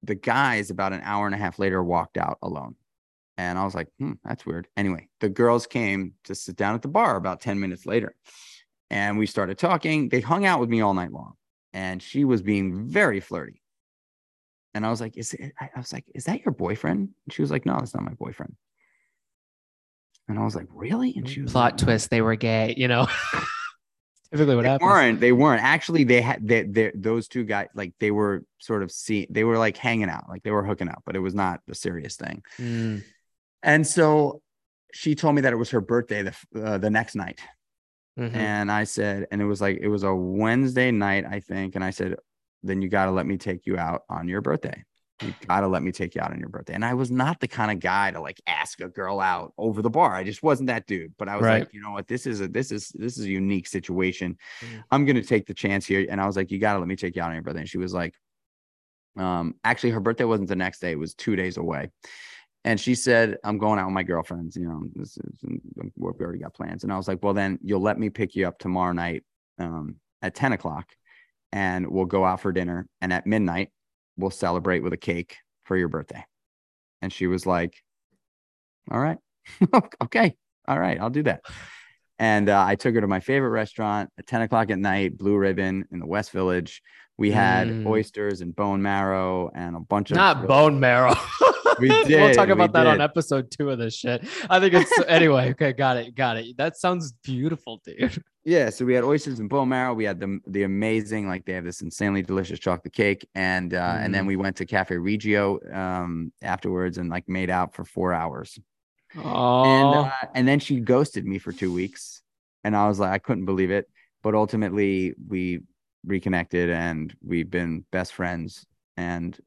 The guys, about an hour and a half later, walked out alone. And I was like, hmm, that's weird. Anyway, the girls came to sit down at the bar about 10 minutes later. And we started talking. They hung out with me all night long. And she was being very flirty. And I was like, is it, I was like, is that your boyfriend? And she was like, no, that's not my boyfriend. And I was like, really? And she was Plot like, twist, they were gay, you know. (laughs) Typically what they happens. weren't. They weren't. Actually, they had they, they, those two guys, like they were sort of see, they were like hanging out, like they were hooking up, but it was not a serious thing. Mm, And so she told me that it was her birthday the, uh, the next night. mhm. And I said, and it was like, it was a Wednesday night, I think. And I said, then you got to let me take you out on your birthday. You got to let me take you out on your birthday. And I was not the kind of guy to like ask a girl out over the bar. I just wasn't that dude. But I was Right. like, you know what? This is a, this is, this is a unique situation. Mhm. I'm going to take the chance here. And I was like, you got to let me take you out on your birthday. And she was like, um, actually, her birthday wasn't the next day, it was two days away. And she said, I'm going out with my girlfriends. You know, this is, we already got plans. And I was like, well, then you'll let me pick you up tomorrow night um, at 10 o'clock and we'll go out for dinner. And at midnight, we'll celebrate with a cake for your birthday. And she was like, all right. (laughs) okay. All right. I'll do that. And uh, I took her to my favorite restaurant at 10 o'clock at night, Blue Ribbon in the West Village. We had Mm. oysters and bone marrow and a bunch of Not bone marrow. (laughs) We (laughs) did. we'll did, talk we about that on episode two of this shit. I think it's (laughs) anyway. Okay, got it, got it. That sounds beautiful, dude. Yeah, so we had oysters and bone marrow. We had the the amazing, like they have this insanely delicious chocolate cake, and uh, and then Mm. we went to Caffe Reggio um, afterwards and like made out for four hours. Oh, And uh, and then she ghosted me for two weeks, and I was like, I couldn't believe it. But ultimately, we reconnected, and we've been best friends and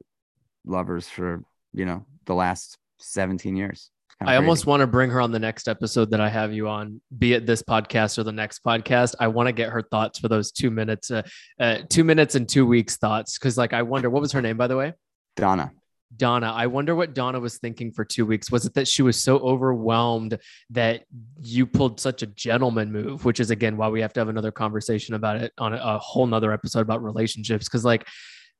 lovers for you know the last seventeen years. It's kinda I almost want to bring her on the next episode that I have you on, be it this podcast or the next podcast. I want to get her thoughts for those two minutes, uh, uh, two minutes and two weeks thoughts. Cause like, I wonder what was her name, by the way? Donna. Donna. I wonder what Donna was thinking for two weeks. Was it that she was so overwhelmed that you pulled such a gentleman move, which is again why we have to have another conversation about it on a, a whole nother episode about relationships? Because like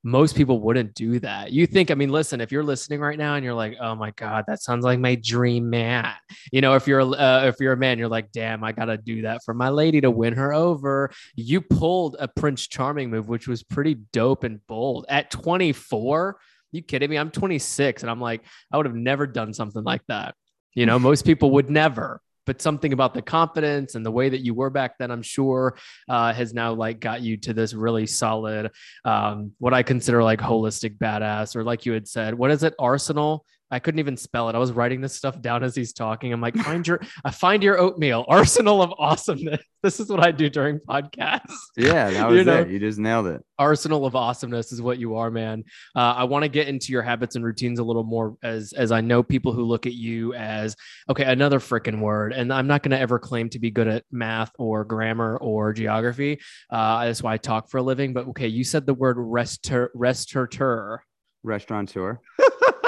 most people wouldn't do that. You think, I mean, listen, if you're listening right now and you're like, oh my God, that sounds like my dream man. You know, if you're uh, if you're a man, you're like, damn, I gotta do that for my lady to win her over. You pulled a Prince Charming move, which was pretty dope and bold. At 24, you kidding me? I'm 26 and I'm like, I would have never done something like that. You know, most people would never. But something about the confidence and the way that you were back then, I'm sure, uh, has now like got you to this really solid, um, what I consider like holistic badass, or like you had said, what is it, arsenal? I couldn't even spell it. I was writing this stuff down as he's talking. I'm like, find your, I find your oatmeal, (laughs) arsenal of awesomeness. This is what I do during podcasts. (laughs) Yeah, that You was know? it. You just nailed it. arsenal of awesomeness is what you are man uh, i want to get into your habits and routines a little more as as i know people who look at you as okay another freaking word and i'm not going to ever claim to be good at math or grammar or geography uh, that's why i talk for a living but okay you said the word restaur- restaurateur Restaurateur. (laughs)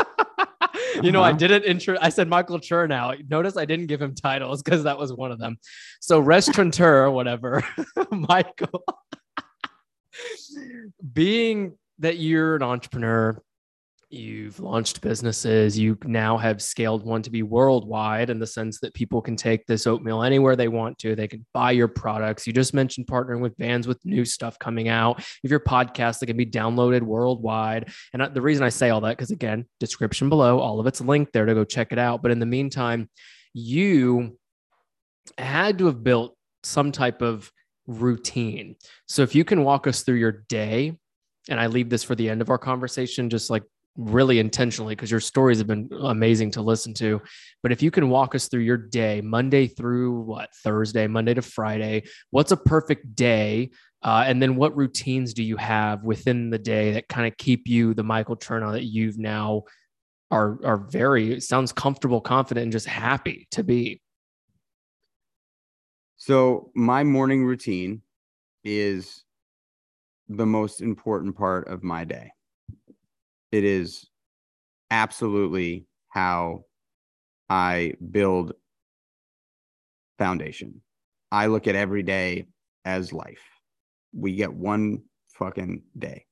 you know, I Uh-huh. didn't intro. I said Michael Chernow. Notice I didn't give him titles because that was one of them. So restaurateur, whatever. (laughs) Michael, (laughs) being that you're an entrepreneur, you've launched businesses, you now have scaled one to be worldwide in the sense that people can take this oatmeal anywhere they want to. They can buy your products. You just mentioned partnering with Vans with new stuff coming out. If your podcast that can be downloaded worldwide. And the reason I say all that, because again, description below, all of it's linked there to go check it out. But in the meantime, you had to have built some type of routine. So if you can walk us through your day, and I leave this for the end of our conversation, just like really intentionally, because your stories have been amazing to listen to. But if you can walk us through your day, Monday through what, Thursday, Monday to Friday, what's a perfect day? Uh, and then what routines do you have within the day that kind of keep you the Michael Chernow that you've now are are very sounds comfortable, confident, and just happy to be? So my morning routine is the most important part of my day. It is absolutely how I build foundation. I look at every day as life. We get one fucking day.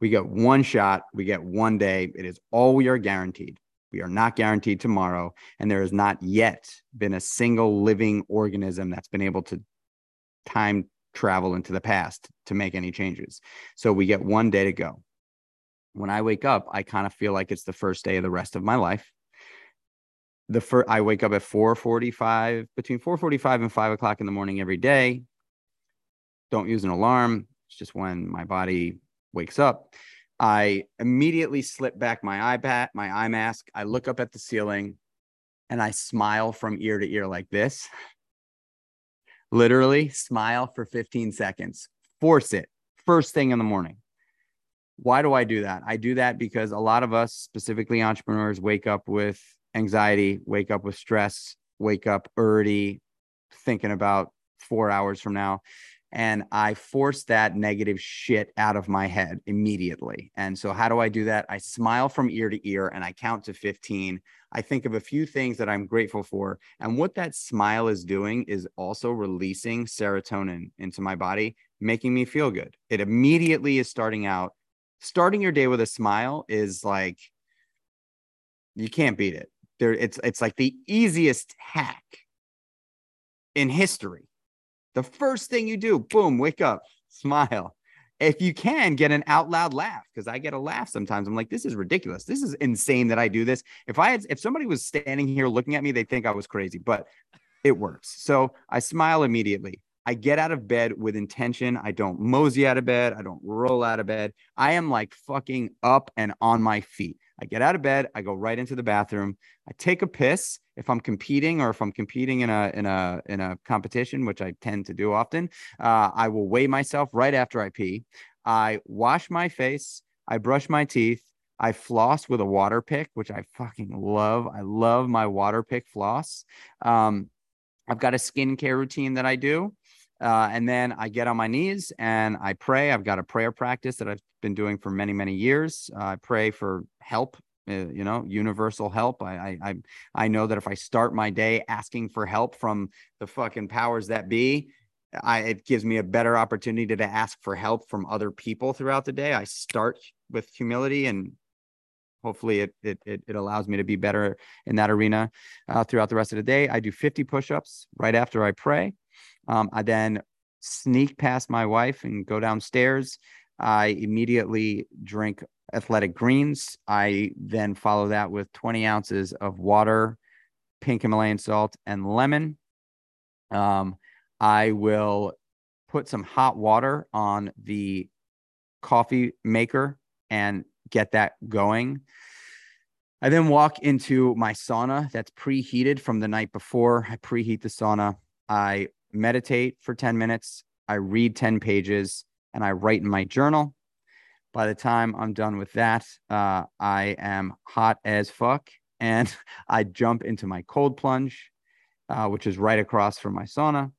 We get one shot. We get one day. It is all we are guaranteed. We are not guaranteed tomorrow. And there has not yet been a single living organism that's been able to time travel into the past to make any changes. So we get one day to go. When I wake up, I kind of feel like it's the first day of the rest of my life. The first, I wake up at 4:45, between 4:45 and 5 o'clock in the morning every day. Don't use an alarm. It's just when my body wakes up. I immediately slip back my iPad, my eye mask. I look up at the ceiling and I smile from ear to ear like this. Literally smile for 15 seconds. Force it first thing in the morning. Why do I do that? I do that because a lot of us, specifically entrepreneurs, wake up with anxiety, wake up with stress, wake up already thinking about four hours from now and I force that negative shit out of my head immediately. And so, how do I do that? I smile from ear to ear and I count to 15. I think of a few things that I'm grateful for. And what that smile is doing is also releasing serotonin into my body, making me feel good. It immediately is starting out. Starting your day with a smile is like, you can't beat it. There, it's it's like the easiest hack in history the first thing you do, boom, wake up, smile. If you can get an out loud laugh, because I get a laugh sometimes. I'm like, this is ridiculous. This is insane that I do this. If I had, if somebody was standing here looking at me, they'd think I was crazy, but it works. So I smile immediately. I get out of bed with intention. I don't mosey out of bed. I don't roll out of bed. I am like fucking up and on my feet. I get out of bed. I go right into the bathroom. I take a piss if I'm competing or if I'm competing in a in a in a competition, which I tend to do often. Uh, I will weigh myself right after I pee. I wash my face. I brush my teeth. I floss with a water pick, which I fucking love. I love my water pick floss. Um, I've got a skincare routine that I do. Uh, and then I get on my knees and I pray. I've got a prayer practice that I've been doing for many, many years. Uh, I pray for help, uh, you know, universal help. I, I, I, know that if I start my day asking for help from the fucking powers that be, I, it gives me a better opportunity to ask for help from other people throughout the day. I start with humility and hopefully it, it, it, it allows me to be better in that arena uh, throughout the rest of the day. I do 50 push-ups right after I pray. Um, I then sneak past my wife and go downstairs. I immediately drink athletic greens. I then follow that with 20 ounces of water, pink Himalayan salt, and lemon. Um, I will put some hot water on the coffee maker and get that going. I then walk into my sauna that's preheated from the night before. I preheat the sauna. I meditate for 10 minutes. I read 10 pages and I write in my journal. By the time I'm done with that, uh, I am hot as fuck and (laughs) I jump into my cold plunge, uh, which is right across from my sauna.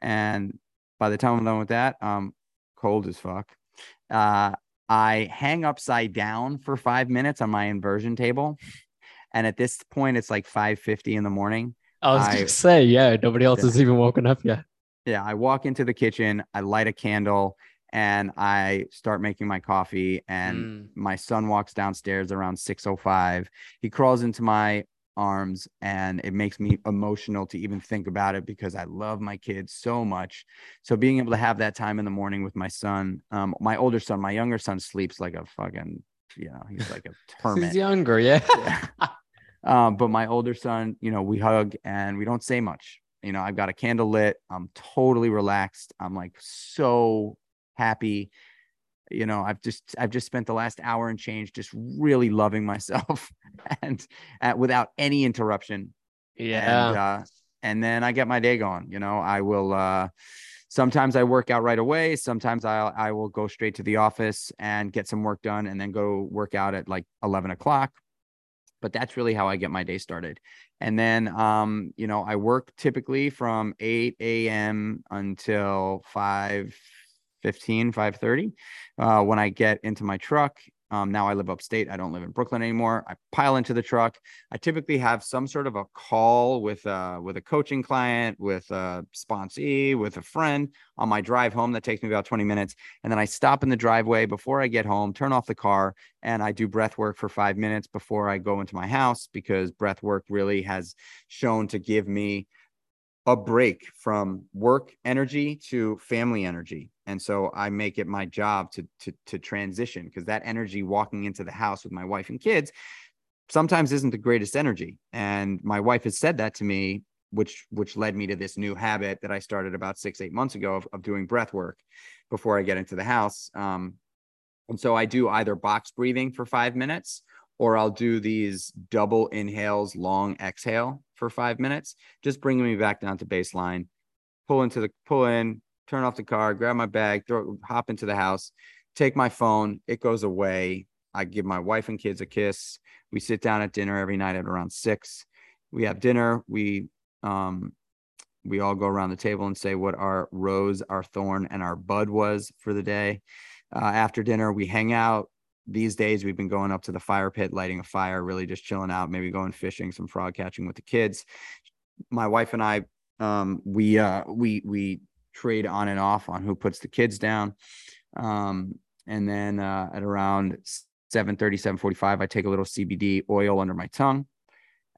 And by the time I'm done with that, I'm cold as fuck. Uh, I hang upside down for five minutes on my inversion table. And at this point, it's like 5:50 in the morning. I was I- gonna say, yeah, nobody else Yeah. has even woken up yet. Yeah, I walk into the kitchen, I light a candle, and I start making my coffee. And Mm. my son walks downstairs around 6:05. He crawls into my arms, and it makes me emotional to even think about it because I love my kids so much. So being able to have that time in the morning with my son, um, my older son, my younger son sleeps like a fucking, you know, he's like a (laughs) hermit. He's younger, yeah. Yeah. (laughs) um, but my older son, you know, we hug and we don't say much. You know, I've got a candle lit. I'm totally relaxed. I'm like so happy. You know, I've just I've just spent the last hour and change just really loving myself (laughs) and uh, without any interruption. yeah. And, uh, and then I get my day going. You know, I will. Uh, sometimes I work out right away. Sometimes I'll I will go straight to the office and get some work done, and then go work out at like eleven o'clock. But that's really how I get my day started. And then, um, you know, I work typically from 8 a.m. until 5 15, 5 30. Uh, when I get into my truck, um, now I live upstate. I don't live in Brooklyn anymore. I pile into the truck. I typically have some sort of a call with uh, with a coaching client, with a sponsee, with a friend on my drive home. That takes me about 20 minutes. And then I stop in the driveway before I get home, turn off the car, and I do breath work for five minutes before I go into my house because breath work really has shown to give me a break from work energy to family energy. And so I make it my job to to to transition because that energy walking into the house with my wife and kids sometimes isn't the greatest energy. And my wife has said that to me, which which led me to this new habit that I started about six, eight months ago of, of doing breath work before I get into the house. Um, and so I do either box breathing for five minutes or I'll do these double inhales, long exhale for five minutes, just bringing me back down to baseline. Pull into the pull in, turn off the car, grab my bag, throw, hop into the house, take my phone. It goes away. I give my wife and kids a kiss. We sit down at dinner every night at around six. We have dinner. We um, we all go around the table and say what our rose, our thorn, and our bud was for the day. Uh, after dinner, we hang out. These days, we've been going up to the fire pit, lighting a fire, really just chilling out, maybe going fishing, some frog catching with the kids. My wife and I, um, we uh, we we trade on and off on who puts the kids down. Um, and then uh, at around 7 745, I take a little CBD oil under my tongue.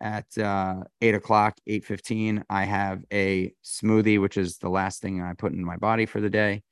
At uh, eight o'clock, 8:15, I have a smoothie, which is the last thing I put in my body for the day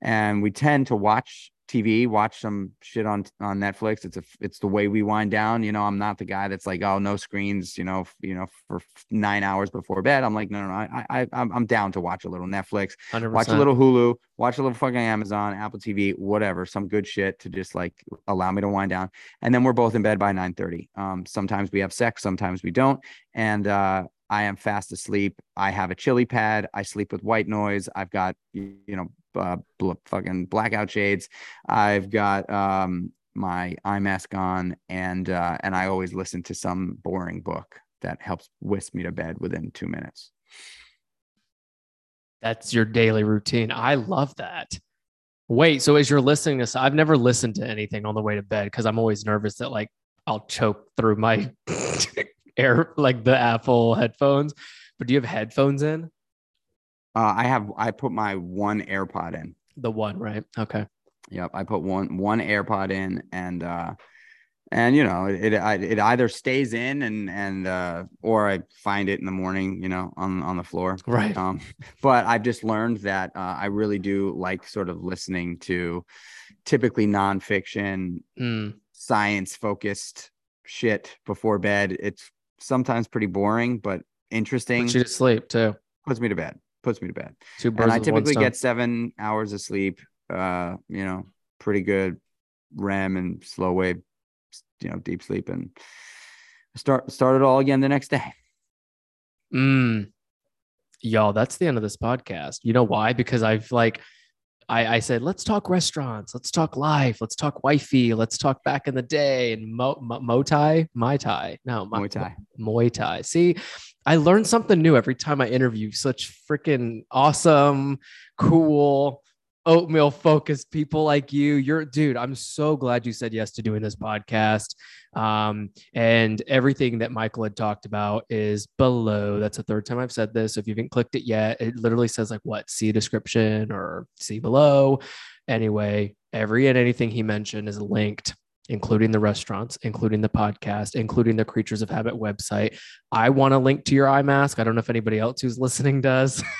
and we tend to watch TV, watch some shit on on Netflix. It's a it's the way we wind down. You know, I'm not the guy that's like, oh, no screens. You know, f- you know, for nine hours before bed. I'm like, no, no, no I, I, I'm I'm down to watch a little Netflix, 100%. watch a little Hulu, watch a little fucking Amazon, Apple TV, whatever, some good shit to just like allow me to wind down. And then we're both in bed by 9:30. Um, sometimes we have sex, sometimes we don't, and uh, I am fast asleep. I have a chili pad. I sleep with white noise. I've got you know uh, bl- fucking blackout shades. I've got um, my eye mask on, and uh, and I always listen to some boring book that helps whisk me to bed within two minutes. That's your daily routine. I love that. Wait, so as you're listening to this, I've never listened to anything on the way to bed because I'm always nervous that like I'll choke through my (laughs) air, like the Apple headphones. But do you have headphones in? Uh, I have I put my one AirPod in. The one, right? Okay. Yep, I put one one AirPod in, and uh, and you know it it, I- it either stays in and and uh, or I find it in the morning, you know, on on the floor. Right. Um, but I've just learned that uh, I really do like sort of listening to typically nonfiction, Mm, science focused shit before bed. It's sometimes pretty boring, but interesting. puts you to sleep too. puts me to bed. Puts me to bed Two birds and I typically get seven hours of sleep. Uh, you know, pretty good REM and slow wave, you know, deep sleep, and start start it all again the next day. Mm. Y'all, that's the end of this podcast. You know why? Because I've like, I, I said, let's talk restaurants, let's talk life, let's talk wifey, let's talk back in the day and mo, mo, Mo Thai, Mai Tai, no, Mo- Muay Thai. Muay Thai. See, I learn something new every time I interview such freaking awesome, cool, oatmeal focused people like you. You're, dude, I'm so glad you said yes to doing this podcast. Um, and everything that Michael had talked about is below. That's the third time I've said this. If you haven't clicked it yet, it literally says like what see description or see below. Anyway, every and anything he mentioned is linked including the restaurants, including the podcast, including the Kreatures of Habit website. I want to link to your eye mask. I don't know if anybody else who's listening does. (laughs)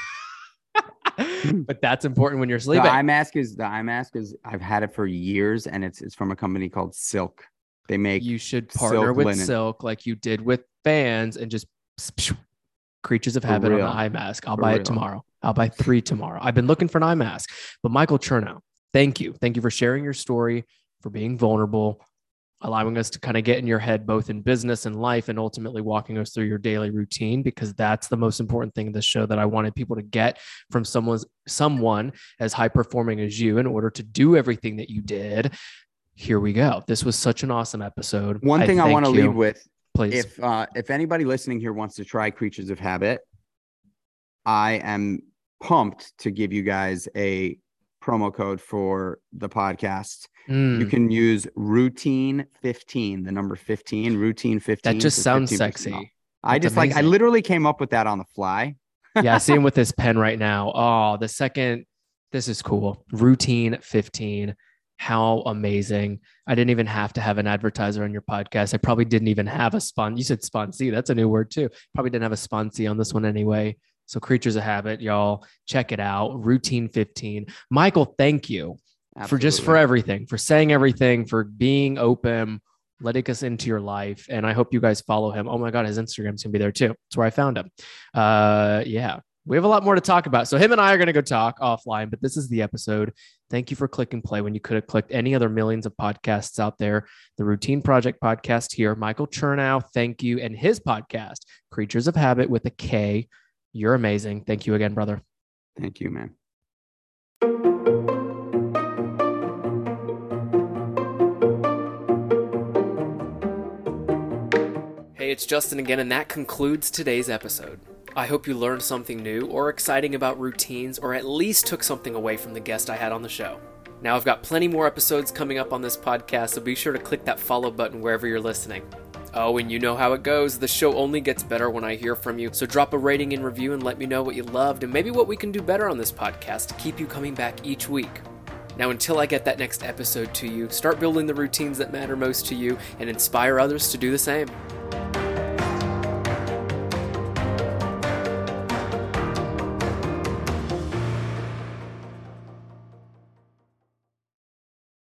Hmm. but that's important when you're sleeping. The eye mask is the eye mask is I've had it for years and it's it's from a company called Silk. They make you should partner silk with linen. Silk like you did with Vans and just Kreatures of For habit on the eye mask. I'll For buy real. it tomorrow. I'll buy three tomorrow. I've been looking for an eye mask. But Michael Chernow, thank you. Thank you for sharing your story, for being vulnerable, allowing us to kind of get in your head both in business and life and ultimately walking us through your daily routine because that's the most important thing in this show that I wanted people to get from someone's someone as high performing as you in order to do everything that you did. Here we go. This was such an awesome episode. one thing I, thank want to leave with please. if uh if anybody listening here wants to try Kreatures of Habit i am pumped to give you guys a promo code for the podcast you Mm, can use routine 15 the number 15 routine 15 that just sounds sexy. off. i That's just like i literally came up with that on the fly yeah, I see him with this pen right now. Oh, the second, this is cool. Routine 15. How amazing. I didn't even have to have an advertiser on your podcast. I probably didn't even have a spon. You said sponsee. That's a new word too. Probably didn't have a sponsee on this one anyway. So Kreatures of Habit, y'all, check it out. Routine 15. Michael, thank you for just for everything, for saying everything, for being open, letting us into your life. And I hope you guys follow him. Oh my God, his Instagram's gonna be there too. That's where I found him. Uh, yeah, we have a lot more to talk about. So him and I are gonna go talk offline, but this is the episode. Thank you for clicking play when you could have clicked any other millions of podcasts out there. The Routine Project podcast here. Michael Chernow, thank you. And his podcast, Kreatures of Habit with a K. You're amazing. Thank you again, brother. thank you man Hey, it's Justin again, and that concludes today's episode. I hope you learned something new or exciting about routines, or at least took something away from the guest I had on the show. Now, I've got plenty more episodes coming up on this podcast, so be sure to click that follow button wherever you're listening. Oh, and you know how it goes. The show only gets better when I hear from you, so drop a rating and review and let me know what you loved and maybe what we can do better on this podcast to keep you coming back each week. Now, until I get that next episode to you, start building the routines that matter most to you and inspire others to do the same.